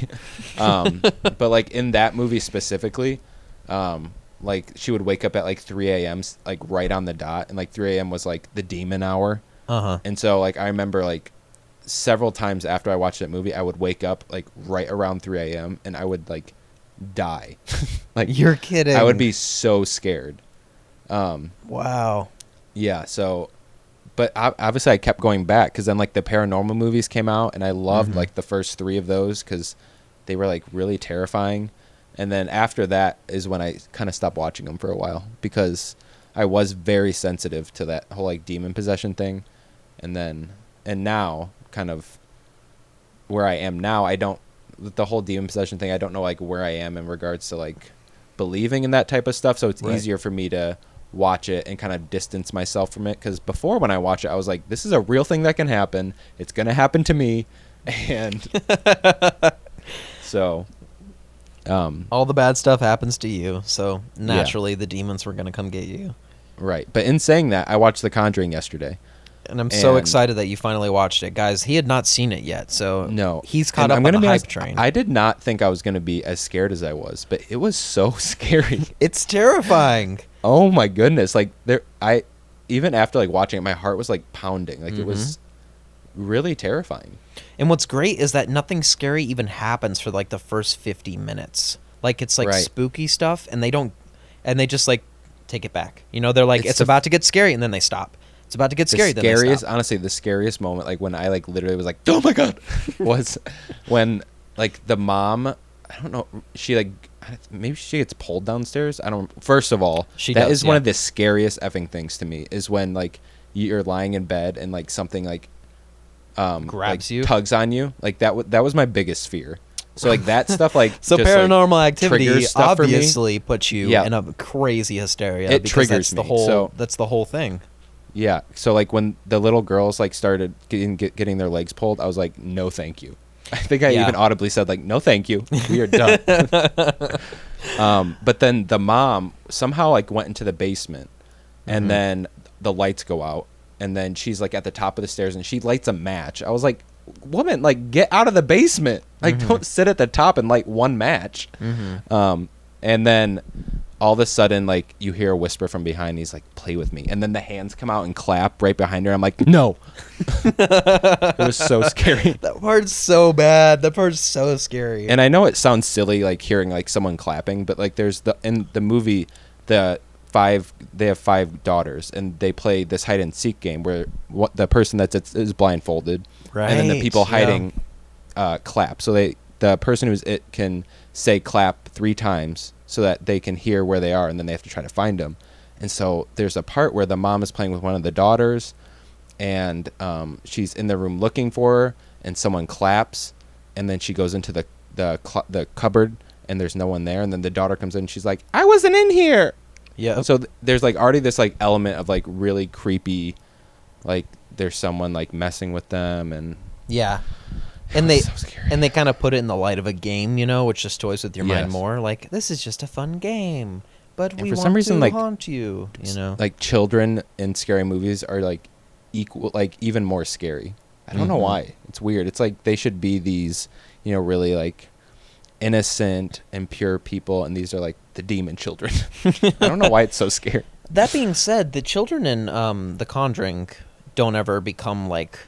um (laughs) but like in that movie specifically um like she would wake up at like 3 a.m like right on the dot and like 3 a.m was like the demon hour Uh huh. and so like I remember like several times after I watched that movie, I would wake up like right around 3 a.m. and I would like die. (laughs) like You're kidding. I would be so scared. Um, Wow. yeah. So, but ob- obviously I kept going back because then like the paranormal movies came out and I loved Mhm. like the first three of those because they were like really terrifying. And then after that is when I kind of stopped watching them for a while because I was very sensitive to that whole like demon possession thing. And then and now kind of where I am now, I don't the whole demon possession thing. I don't know like where I am in regards to like believing in that type of stuff. So it's Right. easier for me to watch it and kind of distance myself from it. Because before when I watch it, I was like, this is a real thing that can happen. It's gonna happen to me, (laughs) and so um All the bad stuff happens to you, so naturally the demons were gonna come get you. right. But in saying that, I watched The Conjuring yesterday. And I'm so excited that you finally watched it, guys. He had not seen it yet, so No, he's caught And up I'm on gonna the be hype honest, train. I did not think I was gonna be as scared as I was, but it was so (laughs) scary. it's terrifying. Oh my goodness! Like there, I even after like watching it, my heart was like pounding. Like it was Mm-hmm. really terrifying. And what's great is that nothing scary even happens for like the first 50 minutes. Like it's like Right. spooky stuff and they don't and they just like take it back. You know, they're like It's it's, the- about to get scary and then they stop. It's about to get scary the scariest, honestly, the scariest moment, like when I like literally was like, (laughs) "Oh my god," (laughs) was when like the mom. I don't know. She like maybe she gets pulled downstairs. I don't. First of all, She that does, is one of the scariest effing things to me. Is when like you're lying in bed and like something like um Grabs like, you? tugs on you. Like that. W- that was my biggest fear. So like that (laughs) stuff like So just, like, paranormal activity stuff obviously puts you Yeah. in a crazy hysteria It triggers that's the whole so- that's the whole thing. Yeah. So like when the little girls like started getting get, getting their legs pulled, I was like, no, thank you. I think I Yeah. even audibly said like, no, thank you. We are done. (laughs) um, but then the mom somehow like went into the basement, and Mhm. then the lights go out, and then she's like at the top of the stairs, and she lights a match. I was like, woman, like get out of the basement. Like Mhm. don't sit at the top and light one match. Mm-hmm. Um, and then all of a sudden, like you hear a whisper from behind. He's like, "Play with me," and then the hands come out and clap right behind her. I'm like, "No!" (laughs) it was so scary. (laughs) That part's so bad. That part's so scary. And I know it sounds silly, like hearing like someone clapping, but like there's the in the movie, the five they have five daughters, and they play this hide and seek game where what the person that's it's, is blindfolded, right and then the Right, people yeah. hiding uh, clap. So they the person who's it can say clap three times so that they can hear where they are, and then they have to try to find them. And so there's a part where the mom is playing with one of the daughters, and um, she's in the room looking for her, and someone claps, and then she goes into the the cl- the cupboard, and there's no one there, and then the daughter comes in, and she's like, "I wasn't in here." yeah. So th- there's like already this like element of like really creepy, like there's someone like messing with them, and yeah. And they (laughs) so and they kind of put it in the light of a game, you know, which just toys with your mind more. Like this is just a fun game, but And we for want some reason, to like, haunt you. You know, like children in scary movies are like equal like even more scary i don't know Mhm. why it's weird it's like they should be these you know really like innocent and pure people and these are like the demon children (laughs) i don't know why it's so scary (laughs) That being said, the children in um, The Conjuring don't ever become like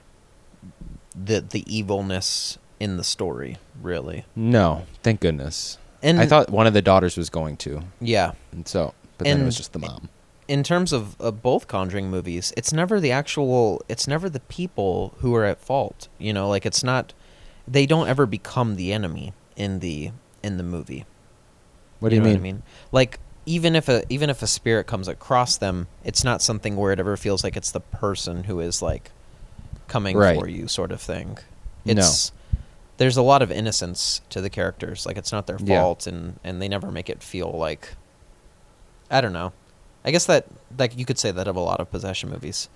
the the evilness in the story, really. no thank goodness And i thought one of the daughters was going to yeah, and so but then it was just the mom in terms of, of both Conjuring movies, it's never the actual, it's never the people who are at fault. You know, like it's not, they don't ever become the enemy in the in the movie. what do you, know mean? What I mean, like even if a even if a spirit comes across them, it's not something where it ever feels like it's the person who is like coming Right. for you, sort of thing. No. It's there's a lot of innocence to the characters. Like it's not their Yeah. fault, and and they never make it feel like. I don't know. I guess that like you could say that of a lot of possession movies,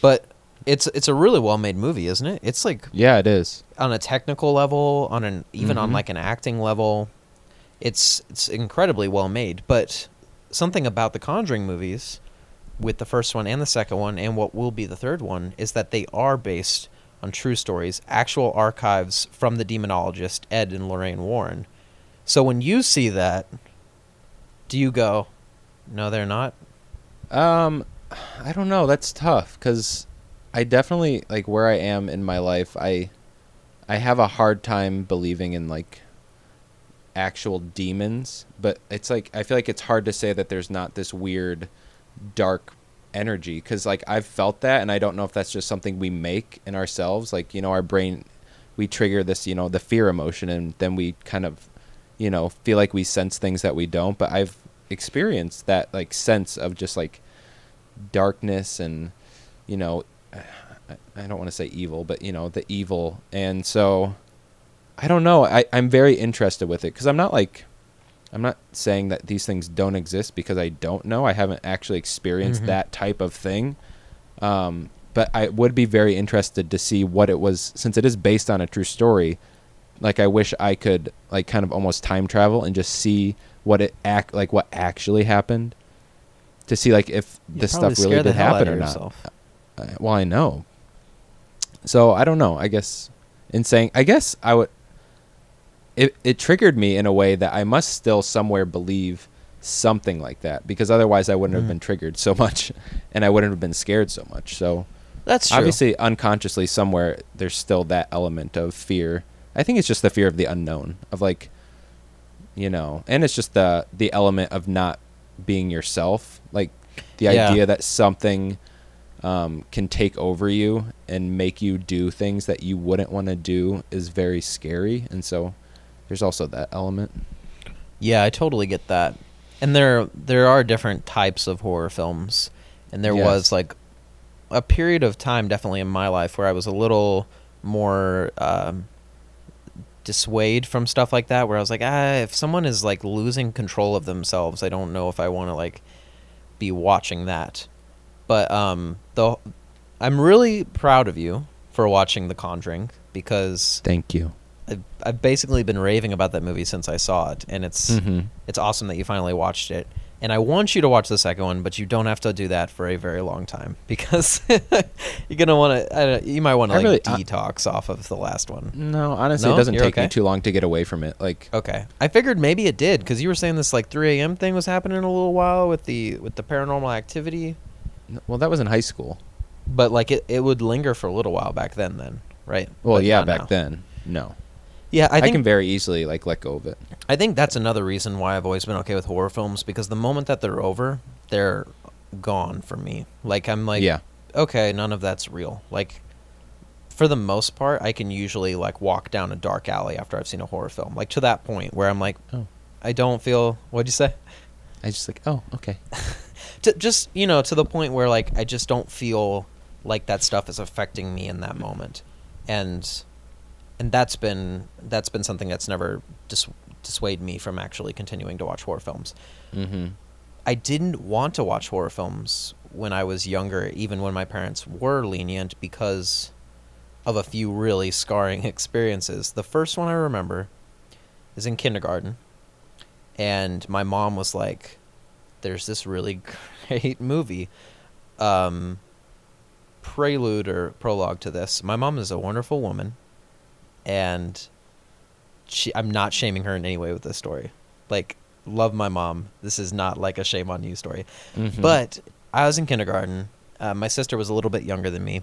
but it's it's a really well made movie, isn't it? It's like yeah it is on a technical level, on an even on Mhm. like an acting level, it's it's incredibly well made. But something about the Conjuring movies, with the first one and the second one, and what will be the third one, is that they are based on true stories, actual archives from the demonologist Ed and Lorraine Warren. So when you see that, do you go, "No, they're not"? Um, I don't know. That's tough because I definitely like where I am in my life. I I have a hard time believing in like actual demons, but it's like I feel like it's hard to say that there's not this weird, dark energy because like I've felt that, and I don't know if that's just something we make in ourselves. Like you know, our brain, we trigger this, you know, the fear emotion, and then we kind of, you know, feel like we sense things that we don't. But I've experienced that like sense of just like darkness and you know I, don't want to say evil but you know the evil and so i don't know I, i'm very interested with it because i'm not like i'm not saying that these things don't exist because i don't know i haven't actually experienced Mhm. that type of thing um, but i would be very interested to see what it was since it is based on a true story like i wish i could like kind of almost time travel and just see what it act like what actually happened to see like if You'd this stuff really did happen or not uh, well, I know. So I don't know. I guess in saying, I guess I would. It it triggered me in a way that I must still somewhere believe something like that because otherwise I wouldn't have Mhm. been triggered so much, (laughs) and I wouldn't have been scared so much. So That's true. obviously, unconsciously, somewhere there's still that element of fear. I think it's just the fear of the unknown, of like, you know, and it's just the the element of not being yourself, like the Yeah. idea that something um, can take over you and make you do things that you wouldn't want to do is very scary, and so there's also that element. Yeah, I totally get that. And there there are different types of horror films. And there Yes. was like a period of time definitely in my life where I was a little more um dissuade from stuff like that where I was like, ah, if someone is like losing control of themselves, I don't know if I want to like be watching that. But um the I'm really proud of you for watching The Conjuring because Thank you. I've, I've basically been raving about that movie since I saw it, and it's Mhm. it's awesome that you finally watched it. And I want you to watch the second one, but you don't have to do that for a very long time (laughs) because you're gonna want to. You might want to like really- detox off of the last one. No, honestly, No? it doesn't You're take me too long to get away from it. Like, Okay, I figured maybe it did because you were saying this like 3 a.m. thing was happening a little while with the with the paranormal activity, well, that was in high school. but like it, it would linger for a little while back then, then right? Well, But yeah, back now. then, no. Yeah, I I, think can very easily like let go of it. I think that's another reason why I've always been okay with horror films because the moment that they're over, they're gone for me. Like I'm like, yeah, okay, none of that's real. Like for the most part, I can usually like walk down a dark alley after I've seen a horror film. Like to that point where I'm like, Oh. I don't feel. What'd you say? I just like, oh, okay. (laughs) To just you know, to the point where like I just don't feel like that stuff is affecting me in that moment, and and that's been that's been something that's never dis- dissuade me from actually continuing to watch horror films. Mm-hmm. I didn't want to watch horror films when I was younger, even when my parents were lenient, because of a few really (laughs) scarring experiences. The first one I remember is in kindergarten, and my mom was like, "There's this really (laughs) great movie." Um, prelude or prologue to this. My mom is a wonderful woman, and she. I'm not shaming her in any way with this story. Like, love my mom. This is not like a shame on you story. Mhm. But I was in kindergarten. Uh, my sister was a little bit younger than me,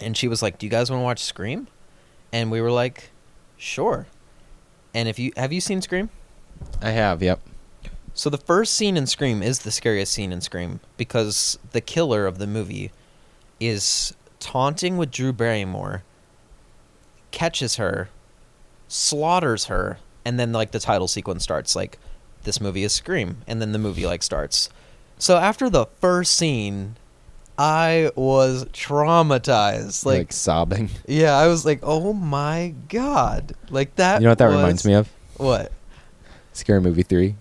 and she was like, "Do you guys want to watch Scream?" And we were like, "Sure." And if you have you seen Scream? I have, yep. So the first scene in Scream is the scariest scene in Scream because the killer of the movie is taunting with Drew Barrymore, catches her, slaughters her, and then like the title sequence starts like this movie is Scream and then the movie like starts. So after the first scene, I was traumatized. Like, Like, sobbing. yeah, I was like, "Oh my god." Like that you know what that was- reminds me of? What? Scary Movie 3.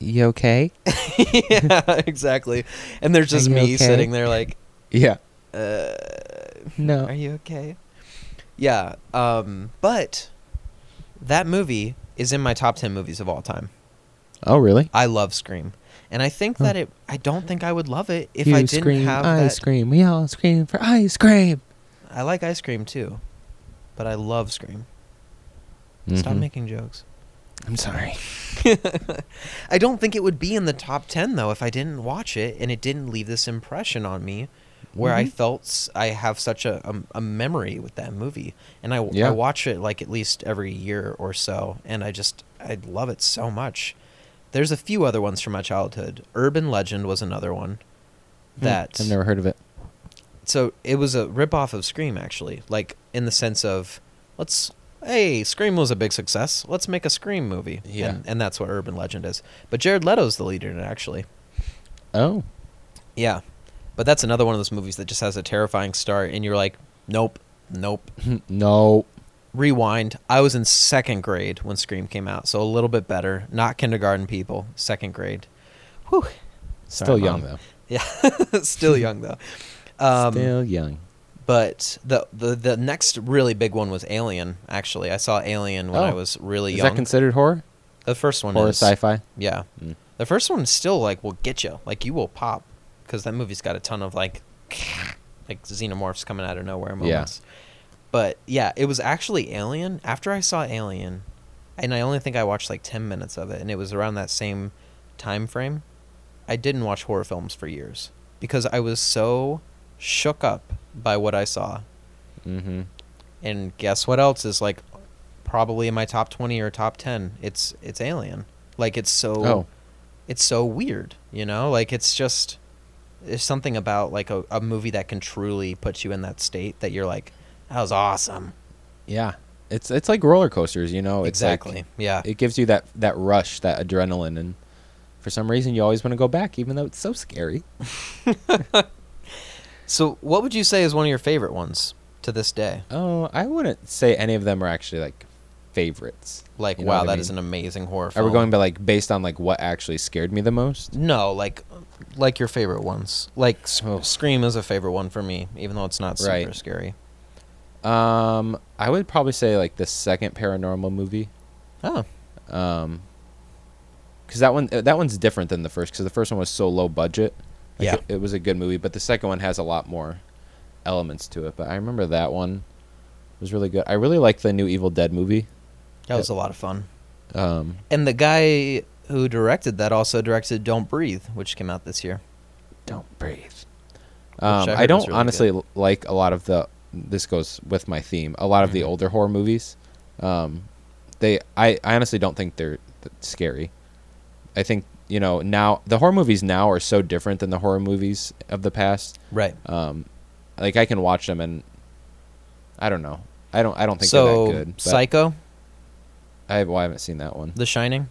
You okay? (laughs) yeah, exactly. And there's just me okay? sitting there like, Yeah. uh, No. are you okay? Yeah. Um, but that movie is in my top 10 movies of all time. Oh, really? I love Scream. And I think that it I don't think I would love it if you I didn't scream have ice that. cream. We all scream for ice cream. I like ice cream too. But I love Scream. Stop Mhm. making jokes. I'm sorry. (laughs) I don't think it would be in the top 10 though if I didn't watch it and it didn't leave this impression on me where I Mhm. felt I have such a, a, a memory with that movie and I, Yeah. I watch it like at least every year or so and I just I love it so much. There's a few other ones from my childhood. Urban Legend was another one. that Hmm, I've never heard of it. so it was a ripoff of Scream actually, like in the sense of let's hey Scream was a big success, let's make a Scream movie, Yeah. and, and that's what Urban Legend is. But Jared Leto's the leader in it actually, Oh, yeah. But that's another one of those movies that just has a terrifying start, and you're like, nope, nope. (laughs) no. Rewind. I was in second grade when Scream came out, so a little bit better. Not kindergarten people, second grade. Whew. Still Sorry, young Mom. though. (laughs) Yeah, (laughs) still young though. Um, Still young. But the, the the next really big one was Alien. Actually, I saw Alien when I Oh. was really Is young. Is that considered horror? the first one Horror is sci-fi? Yeah, Mm. the first one still like will get you. Like you will pop because that movie's got a ton of like (sniffs) like xenomorphs coming out of nowhere Yeah. moments. But yeah, it was actually Alien. After I saw Alien, and I only think I watched like ten minutes of it, and it was around that same time frame. I didn't watch horror films for years because I was so shook up by what I saw. Mm-hmm. And guess what else is like probably in my top 20 or top 10? It's it's Alien. Like it's so Oh. it's so weird, you know? Like it's just there's something about like a, a movie that can truly put you in that state that you're like that was awesome. Yeah. It's it's like roller coasters, you know. It's like- exactly. yeah. it gives you that that rush, that adrenaline, and for some reason you always want to go back, even though it's so scary. (laughs) so what would you say is one of your favorite ones to this day? Oh, I wouldn't say any of them are actually like favorites. Like You know wow, I that is mean? an amazing horror Are we going by like based on like what actually scared me the most? No, like like your favorite ones. Like S- Oh. Scream is a favorite one for me, even though it's not super Right. scary. Um, I would probably say like the second paranormal movie. Oh, Um, because that one uh, that one's different than the first because the first one was so low budget. Like, Yeah. it, it was a good movie, but the second one has a lot more elements to it. But I remember that one was really good. I really like the new Evil Dead movie. that was a lot of fun. Um, And the guy who directed that also directed Don't Breathe, which came out this year. don't breathe. Um, I I, don't really honestly good. like a lot of the. This goes with my theme. A lot of the Mhm. older horror movies. Um, they, I, I honestly don't think they're scary. I think you know now the horror movies now are so different than the horror movies of the past. Right. Um, like I can watch them and I don't know. I don't. I don't think so they're that good. Psycho, I, well, I haven't seen that one. The Shining.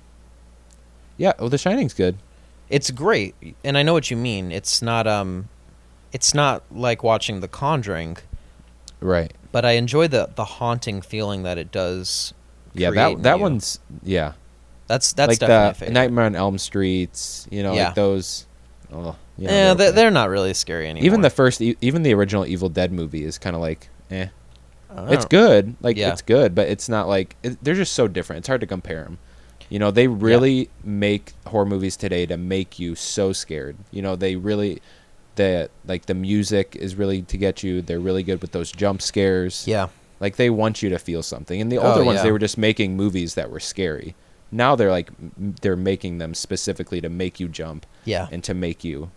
Yeah. Oh, The Shining's good. It's great, and I know what you mean. It's not um, it's not like watching The Conjuring, Right. but I enjoy the the haunting feeling that it does. Yeah. create in That that you. one's yeah. That's that's like definitely a the favorite. Nightmare on Elm Streets. You know, Yeah. like those. Oh, you know, yeah, they're they're, not really scary anymore. even the first, e- even the original Evil Dead movie is kind of like, eh. I It's good, like Yeah. it's good, but it's not like it, they're just so different. It's hard to compare them. You know, they really make horror movies today to make you so scared. You know, they really, the like the music is really to get you. They're really good with those jump scares. Yeah. Like they want you to feel something. And the Oh, older ones, yeah. they were just making movies that were scary. Now they're like they're making them specifically to make you jump Yeah. and to make you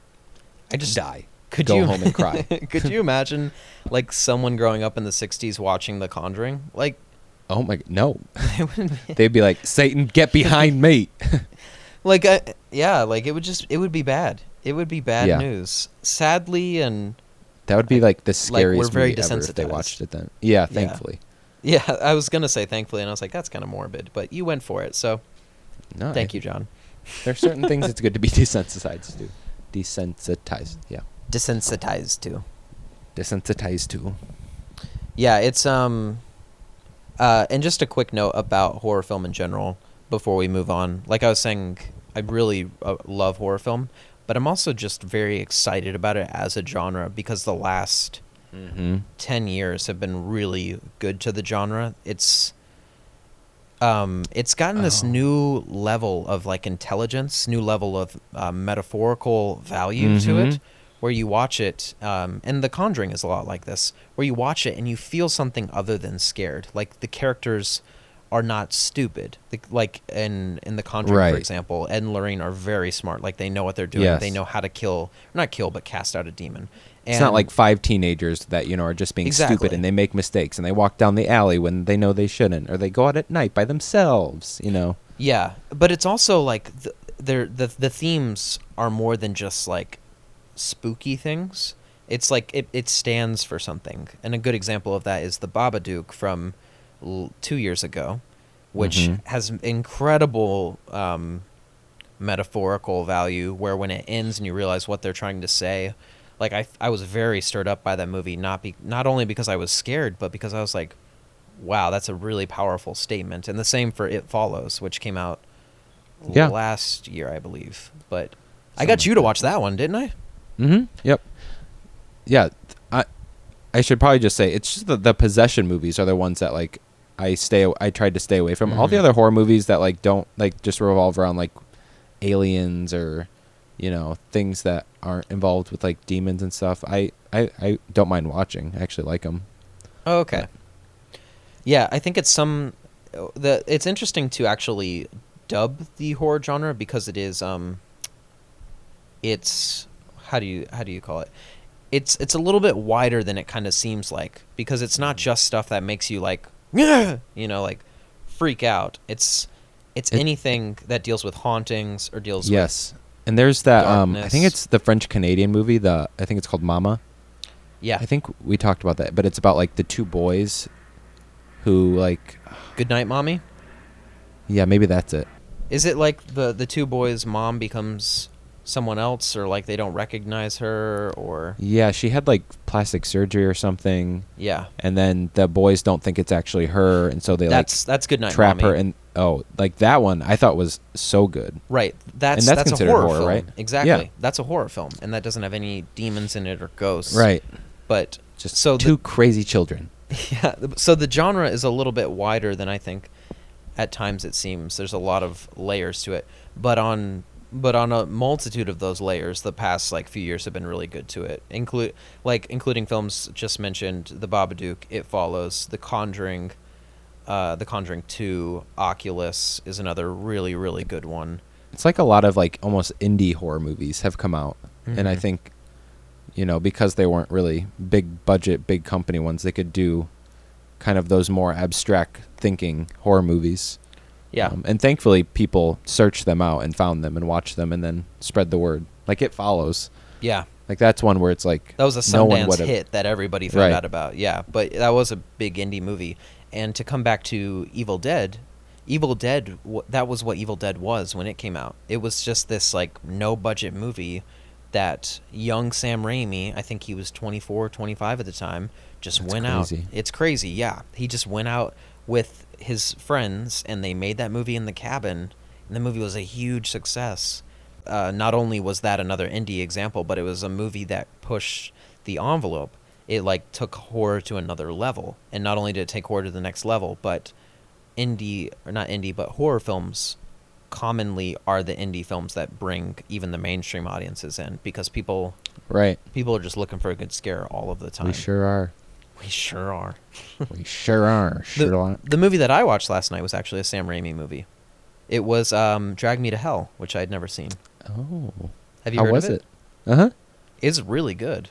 I just die. Could Go you home and (laughs) cry. could you imagine like someone growing up in the '60s watching The Conjuring? Like, Oh my no. (laughs) it wouldn't be, (laughs) They'd be like, "Satan, get behind me." (laughs) like, I, yeah, like it would just it would be bad. It would be bad Yeah. news. Sadly, and That would be like the Like, we're scariest very movie ever if they desensitized. watched it then. Yeah, thankfully. yeah, I was gonna say thankfully, and I was like, that's kind of morbid, but you went for it, so No, thank you, John. There's certain things it's good to be desensitized to. Desensitized, yeah. Desensitized to. Desensitized to. Yeah, it's um uh and just a quick note about horror film in general before we move on. Like I was saying, I really uh, love horror film, but I'm also just very excited about it as a genre because the last Mm-hmm. 10 years have been really good to the genre. It's um it's gotten this Oh. new level of like intelligence, new level of uh, metaphorical value to Mhm. it where you watch it um and The Conjuring is a lot like this where you watch it and you feel something other than scared. Like the characters are not stupid. Like in in The Conjuring Right. for example, Ed and Lorraine are very smart. Like they know what they're doing. They know how to kill, not kill but cast out a demon. It's not like five teenagers that, you know, are just being Exactly. stupid and they make mistakes and they walk down the alley when they know they shouldn't or they go out at night by themselves, you know. Yeah, but it's also like the, the the themes are more than just like spooky things. It's like it, it stands for something. And a good example of that is the Babadook from l- two years ago, which Mhm. has incredible um, metaphorical value. Where when it ends and you realize what they're trying to say, like I, I was very stirred up by that movie. Not be not only because I was scared, but because I was like, wow, that's a really powerful statement. And the same for It Follows, which came out Yeah. last year, I believe. But I got you to watch that one, didn't I? Mm-hmm. Yep. Yeah. I I should probably just say it's just the, the possession movies are the ones that like I stay I tried to stay away from. All the Mhm. other horror movies that like don't like just revolve around like aliens or you know things that aren't involved with like demons and stuff. I I, I don't mind watching. I actually like them. Oh, okay. Yeah, I think it's some the it's interesting to actually dub the horror genre because it is um it's how do you how do you call it? It's it's a little bit wider than it kind of seems like because it's not just stuff that makes you like (laughs) you know like freak out. It's it's It- anything that deals with hauntings or deals Yes. And there's that um I think it's the French Canadian movie, the I think it's called Mama. yeah. I think we talked about that, but it's about like the two boys who like Good night, mommy. yeah, maybe that's it. Is it like the the two boys' mom becomes someone else, or like they don't recognize her, or Yeah, she had like plastic surgery or something, yeah? and then the boys don't think it's actually her, and so they That's that's good night, trap mommy. her. And oh, like that one, I thought was so good. right. That's that's that's, a considered horror, horror, film, right? Exactly. Yeah. That's a horror film, and that doesn't have any demons in it or ghosts. Right, But just so two crazy children. (laughs) Yeah. So the genre is a little bit wider than I think. At times it seems there's a lot of layers to it, but on but on a multitude of those layers, the past like few years have been really good to it. Include like including films just mentioned, The Babadook, It Follows, The Conjuring, uh, The Conjuring Two, Oculus is another really really good one. It's like a lot of like almost indie horror movies have come out, and I Mhm. think, you know, because they weren't really big budget, big company ones, they could do kind of those more abstract thinking horror movies. Yeah, Um, and thankfully, people searched them out and found them and watched them and then spread the word. Like it follows. yeah. Like that's one where it's like That was a no one Sundance would've- hit that everybody found Right. out about. Yeah, but that was a big indie movie. And to come back to Evil Dead, Evil Dead, that was what Evil Dead was when it came out. It was just this like no budget movie that young Sam Raimi, I think he was 24, 25 at the time, just That's went crazy. out. It's crazy, yeah. He just went out with his friends and they made that movie in the cabin. And the movie was a huge success. Uh, not only was that another indie example, but it was a movie that pushed the envelope. It like took horror to another level, and not only did it take horror to the next level, but indie or not indie, but horror films commonly are the indie films that bring even the mainstream audiences in because people right. people are just looking for a good scare all of the time. We sure are. We sure are. (laughs) we sure are. The, Sure are. the movie that I watched last night was actually a Sam Raimi movie. It was um, Drag Me to Hell, which I'd never seen. Oh. Have you How heard was of it? Uh huh. It's really good.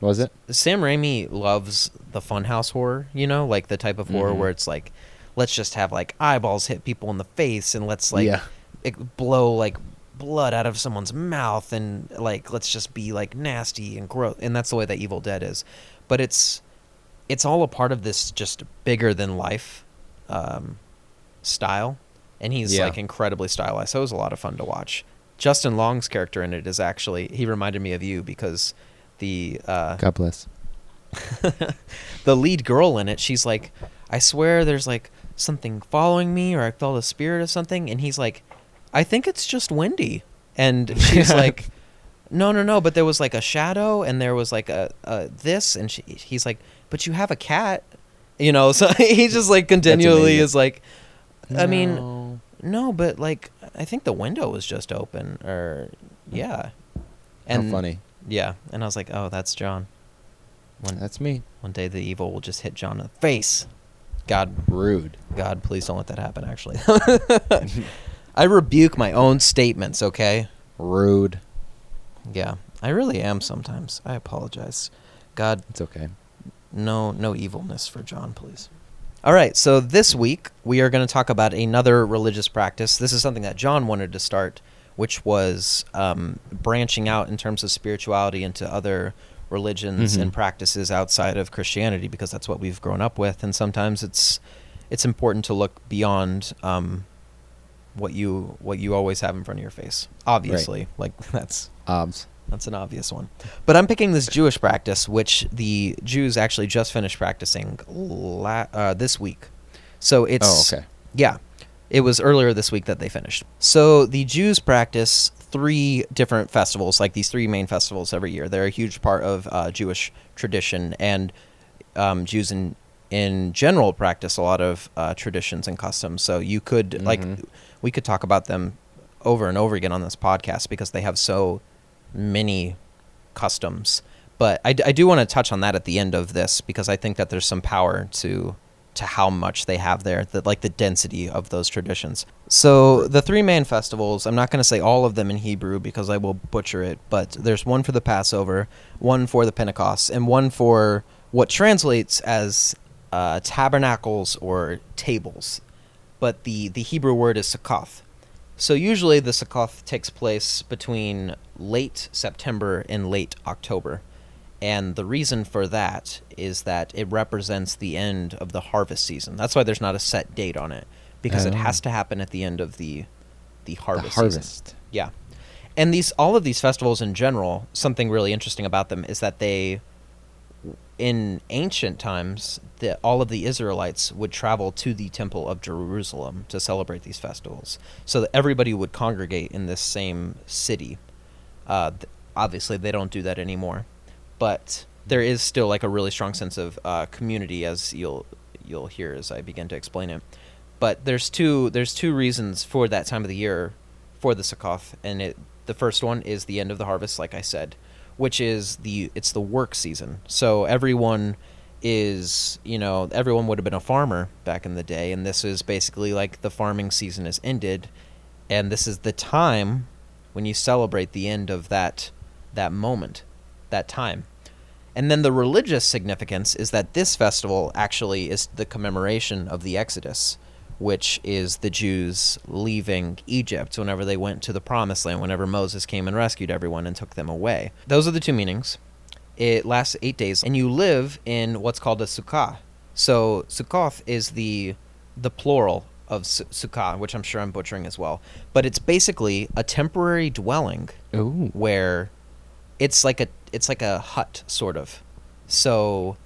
Was it? Sam Raimi loves the funhouse horror, you know, like the type of horror Mhm. where it's like, let's just have like eyeballs hit people in the face and let's like Yeah. it blow like blood out of someone's mouth and like let's just be like nasty and gross. And that's the way that Evil Dead is. But it's it's all a part of this just bigger than life um, style. And he's Yeah. like incredibly stylized. So it was a lot of fun to watch. Justin Long's character in it is actually he reminded me of you because the uh, God bless. (laughs) the lead girl in it, she's like, I swear there's like something following me or I felt a spirit of something. And he's like, I think it's just Wendy. And she's (laughs) like, no, no, no. But there was like a shadow and there was like a, a this. And she, he's like, but you have a cat. You know, (laughs) so he just like continually is like, I mean, No. but like, I think the window was just open or, yeah. How funny. Yeah. And I was like, oh, that's John. One, That's me. one day the evil will just hit John in the face. God, Rude. God, please don't let that happen. Actually, (laughs) I rebuke my own statements. Okay. Rude. Yeah, I really am sometimes. I apologize. God, It's okay. no, no evilness for John, please. All right, so this week we are going to talk about another religious practice. This is something that John wanted to start which was um, branching out in terms of spirituality into other religions Mhm. and practices outside of Christianity because that's what we've grown up with, and sometimes it's it's important to look beyond um, what you what you always have in front of your face. Obviously, like (laughs) that's Obs. that's an obvious one. But I'm picking this Jewish practice, which the Jews actually just finished practicing la- uh, this week. So it's Oh, okay. yeah, it was earlier this week that they finished. So the Jews practice three different festivals, like these three main festivals every year. They're a huge part of uh, Jewish tradition, and um, Jews in in general practice a lot of uh, traditions and customs. So you could like Mhm. we could talk about them over and over again on this podcast because they have so many customs. But I, I do want to touch on that at the end of this because I think that there's some power to to how much they have there, that like the density of those traditions. So the three main festivals, I'm not going to say all of them in Hebrew because I will butcher it, but there's one for the Passover, one for the Pentecost, and one for what translates as uh, tabernacles or tables. But the, the Hebrew word is Sukkoth. So usually the Sukkoth takes place between late September and late October. And the reason for that is that it represents the end of the harvest season. That's why there's not a set date on it because it Oh. has to happen at the end of the the The harvest. season. harvest. Yeah. And these all of these festivals in general, something really interesting about them is that they in ancient times, all of the Israelites would travel to the temple of Jerusalem to celebrate these festivals. So that everybody would congregate in this same city. Uh, th- obviously, they don't do that anymore, but there is still like a really strong sense of uh, community, as you'll you'll hear as I begin to explain it. But there's two there's two reasons for that time of the year for the Sukkoth, and it the first one is the end of the harvest, like I said, which is the it's the work season. So everyone is you know everyone would have been a farmer back in the day, and this is basically like the farming season is ended, and this is the time when you celebrate the end of that that moment, that time. And then the religious significance is that this festival actually is the commemoration of the Exodus, which is the Jews leaving Egypt whenever they went to the promised land, whenever Moses came and rescued everyone and took them away. Those are the two meanings. It lasts eight days, and you live in what's called a sukkah. So Sukkoth is the the plural of su- sukkah, which I'm sure I'm butchering as well. But it's basically a temporary dwelling Ooh. where it's like a it's like a hut sort of. So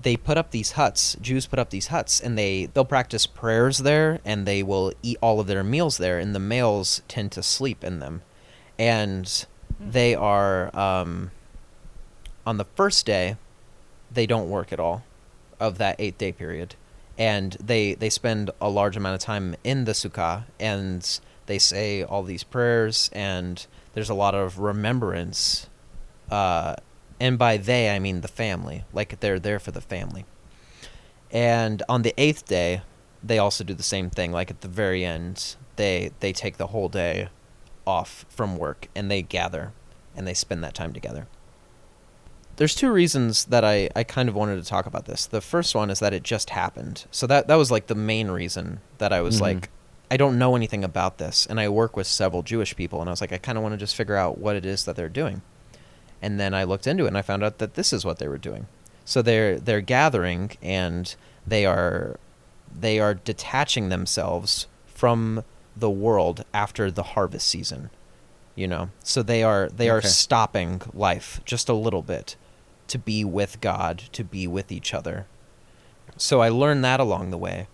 they put up these huts. Jews put up these huts, and they they'll practice prayers there, and they will eat all of their meals there. And the males tend to sleep in them, and they are um, on the first day, they don't work at all of that eight day period, and they they spend a large amount of time in the sukkah, and they say all these prayers, and there's a lot of remembrance, uh, and by they I mean the family, like they're there for the family. And on the eighth day, they also do the same thing. Like at the very end, they they take the whole day off from work and they gather and they spend that time together. There's two reasons that I, I kind of wanted to talk about this. The first one is that it just happened. So that that was like the main reason that I was Mhm. like I don't know anything about this and I work with several Jewish people and I was like I kind of want to just figure out what it is that they're doing. And then I looked into it and I found out that this is what they were doing. So they're they're gathering and they are they are detaching themselves from the world after the harvest season. You know. So they are they are stopping life just a little bit to be with God, to be with each other. So I learned that along the way.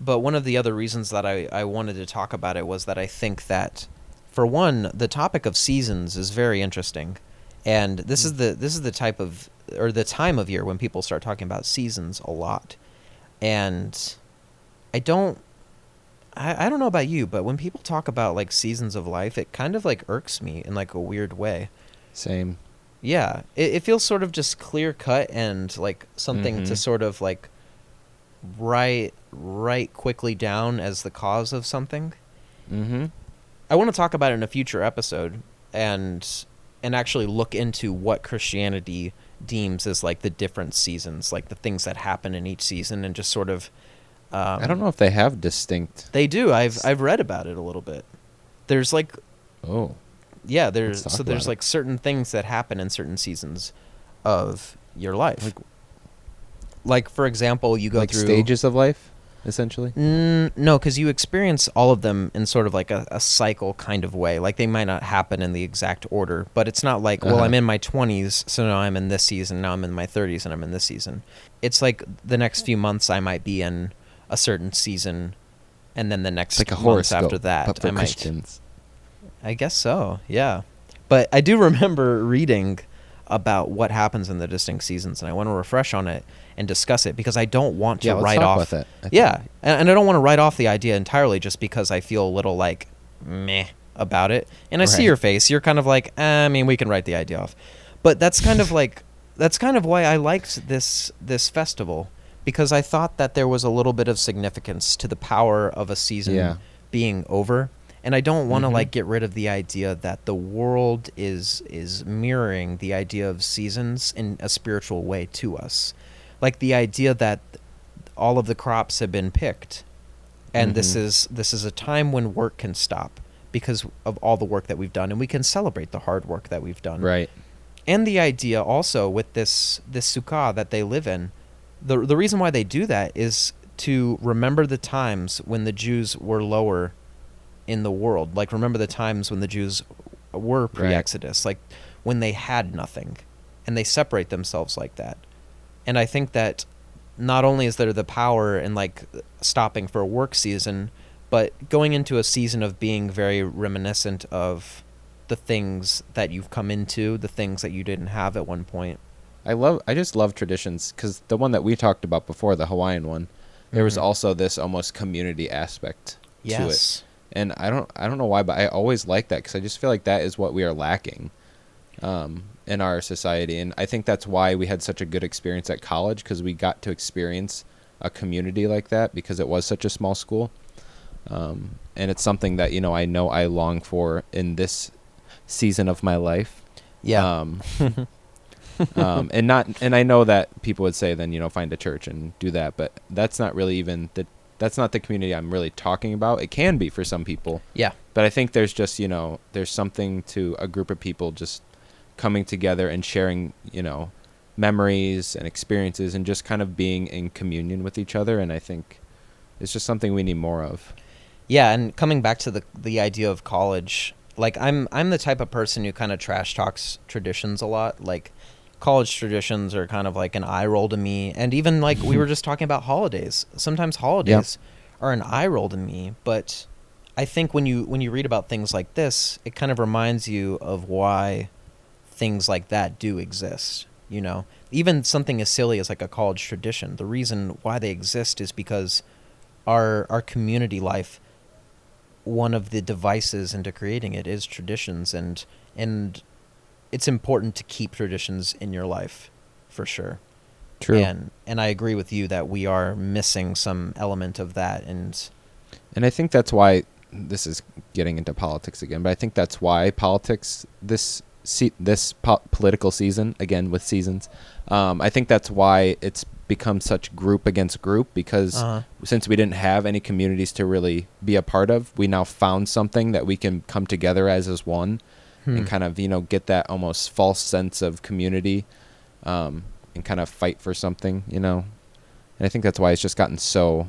But one of the other reasons that I, I wanted to talk about it was that I think that for one, the topic of seasons is very interesting. And this is the this is the type of or the time of year when people start talking about seasons a lot. And I don't I, I don't know about you, but when people talk about like seasons of life, it kind of like irks me in like a weird way. Same. Yeah, it, it feels sort of just clear cut and like something to Mhm. sort of like write write quickly down as the cause of something. Mm-hmm. I want to talk about it in a future episode and and actually look into what Christianity deems as like the different seasons, like the things that happen in each season, and just sort of. Um, I don't know if they have distinct. They do. I've I've read about it a little bit. there's like Oh, yeah, there's so there's it. like certain things that happen in certain seasons of your life. Like- Like, for example, you go like through stages of life, essentially. Mm, no, because you experience all of them in sort of like a, a cycle kind of way. Like they might not happen in the exact order, but it's not like, well, Uh-huh. I'm in my 20s, so now I'm in this season. Now I'm in my 30s, and I'm in this season. It's like the next few months I might be in a certain season, and then the next like a months after that, I might. Christians. I guess so. Yeah, but I do (laughs) remember reading about what happens in the distinct seasons, and I want to refresh on it and discuss it because I don't want to Yeah, write off. about that. I Yeah, and, and I don't want to write off the idea entirely just because I feel a little like meh about it. And I see your face; you're kind of like, eh, I mean, we can write the idea off. But that's kind of like that's kind of why I liked this this festival because I thought that there was a little bit of significance to the power of a season Yeah. being over. And I don't want to Mhm. like get rid of the idea that the world is is mirroring the idea of seasons in a spiritual way to us. Like the idea that all of the crops have been picked and this Mhm. is this is a time when work can stop because of all the work that we've done and we can celebrate the hard work that we've done Right. and the idea also with this this sukkah that they live in the the reason why they do that is to remember the times when the Jews were lower in the world like remember the times when the Jews were pre-exodus like when they had nothing and they separate themselves like that and I think that not only is there the power in like stopping for a work season but going into a season of being very reminiscent of the things that you've come into, the things that you didn't have at one point. I love. I just love traditions because the one that we talked about before, the Hawaiian one, there was Mhm. also this almost community aspect to it. And I don't I don't know why, but I always like that because I just feel like that is what we are lacking um, in our society, and I think that's why we had such a good experience at college because we got to experience a community like that because it was such a small school, um, and it's something that you know I know I long for in this season of my life. Yeah. Um, (laughs) um, and not and I know that people would say then you know find a church and do that, but that's not really even the that's not the community I'm really talking about. It can be for some people, yeah. but I think there's just you know there's something to a group of people just coming together and sharing you know memories and experiences and just kind of being in communion with each other. And I think it's just something we need more of. Yeah, and coming back to the the idea of college, like I'm I'm the type of person who kind of trash talks traditions a lot. Like college traditions are kind of like an eye roll to me, and even like we were just talking about holidays. Sometimes holidays are an eye roll to me, but I think when you when you read about things like this, it kind of reminds you of why things like that do exist. You know, even something as silly as like a college tradition. The reason why they exist is because our our community life one of the devices into creating it is traditions and and it's important to keep traditions in your life for sure True. and and i agree with you that we are missing some element of that and And I think that's why this is getting into politics again, but I think that's why politics this se- this po- political season again with seasons. Um, I think that's why it's become such group against group because Uh-huh. since we didn't have any communities to really be a part of, we now found something that we can come together as as one Hmm. and kind of you know get that almost false sense of community um, and kind of fight for something, you know. And I think that's why it's just gotten so.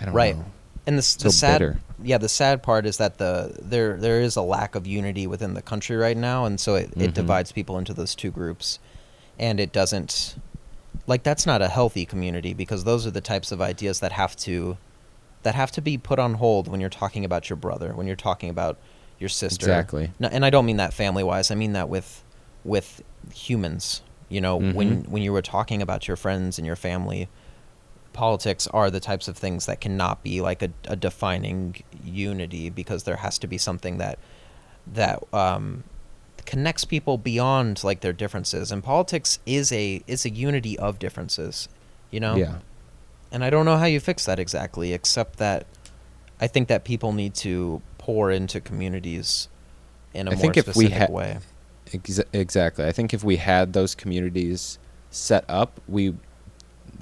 I don't Right. know. and the, So the sad bitter. yeah the sad part is that the there there is a lack of unity within the country right now and so it, it Mhm. divides people into those two groups and it doesn't like that's not a healthy community because those are the types of ideas that have to that have to be put on hold when you're talking about your brother when you're talking about your sister Exactly. no, and i don't mean that family wise i mean that with with humans you know when Mhm. when you were talking about your friends and your family politics are the types of things that cannot be like a, a defining unity because there has to be something that that um, connects people beyond like their differences and politics is a is a unity of differences you know Yeah. and i don't know how you fix that exactly except that i think that people need to pour into communities in a I more think if we specific ha- way Ex- exactly. I think if we had those communities set up, we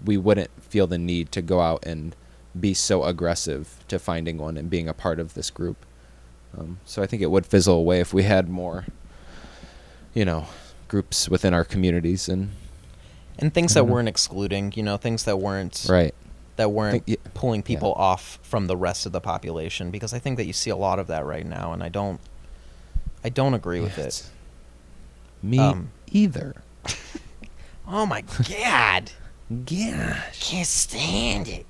we wouldn't feel the need to go out and be so aggressive to finding one and being a part of this group. Um, so I think it would fizzle away if we had more, you know, groups within our communities and And things that know. weren't excluding, you know, things that weren't right. That weren't Think- yeah. pulling Yeah. people off from the rest of the population because I think that you see a lot of that right now and I don't I don't agree with Yeah, it. Me Um, either. (laughs) Oh my god. Gosh. Can't stand it.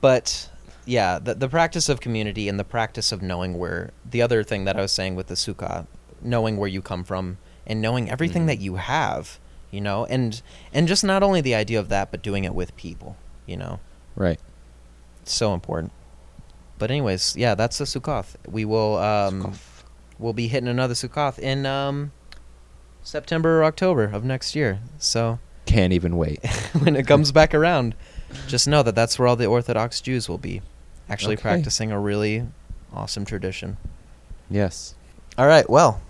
But yeah, the the practice of community and the practice of knowing where the other thing that I was saying with the sukkah, knowing where you come from and knowing everything Mhm. that you have, you know, and and just not only the idea of that, but doing it with people, you know, Right. it's so important. But anyways, yeah, that's the Sukkoth. We will um we'll be hitting another Sukkoth in um September or October of next year. So Can't even wait. (laughs) when it comes back around, just know that that's where all the Orthodox Jews will be, actually Okay. practicing a really awesome tradition. yes. All right, well,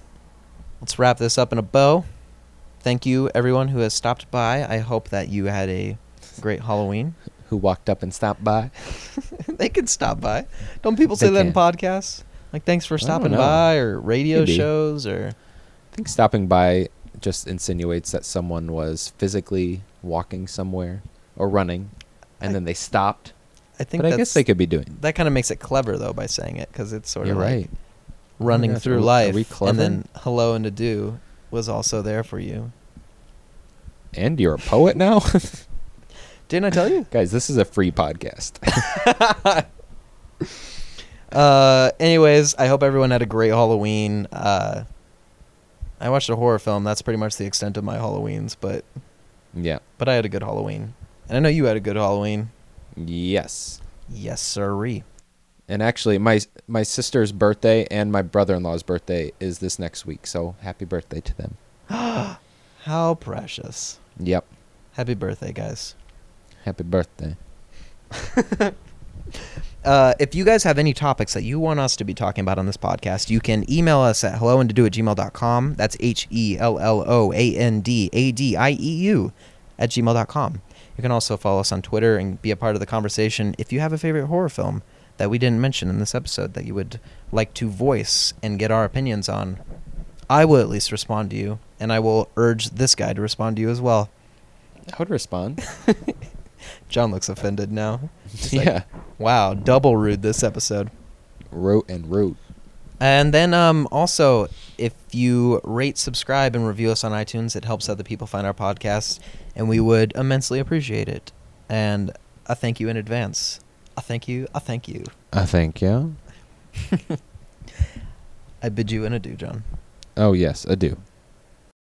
let's wrap this up in a bow. Thank you, everyone who has stopped by. I hope that you had a great Halloween. (laughs) Who walked up and stopped by? (laughs) they can stop by. Don't people say They that in podcasts? Like, thanks for stopping by, or radio Maybe. shows, or I think stopping by just insinuates that someone was physically walking somewhere or running, and I- then they stopped. I think But I that's, guess they could be doing. that kind of makes it clever though by saying it because it's sort You're of like right. running gosh, through are we- life, and then hello and adieu was also there for you. And you're a poet now, (laughs) Didn't I tell you? guys. This is a free podcast. (laughs) uh, anyways, I hope everyone had a great Halloween. Uh, I watched a horror film. That's pretty much the extent of my Halloweens, but yeah. but I had a good Halloween, and I know you had a good Halloween. Yes. Yes, sirree. And actually, my my sister's birthday and my brother-in-law's birthday is this next week. So happy birthday to them. (gasps) How precious! Yep. Happy birthday, guys. Happy birthday. (laughs) Uh, if you guys have any topics that you want us to be talking about on this podcast, you can email us at helloandadieu at gmail.com. That's H E L L O A N D A D I E U at gmail.com. You can also follow us on Twitter and be a part of the conversation if you have a favorite horror film that we didn't mention in this episode that you would like to voice and get our opinions on. I will at least respond to you, and I will urge this guy to respond to you as well. I would respond. (laughs) John looks offended now. He's like, yeah. wow, double rude this episode. Wrote and wrote. And then um, also, if you rate, subscribe, and review us on iTunes, it helps other people find our podcast, and we would immensely appreciate it. And a thank you in advance. A thank you, I thank you. I thank you. (laughs) I bid you an adieu, John. Oh yes, adieu.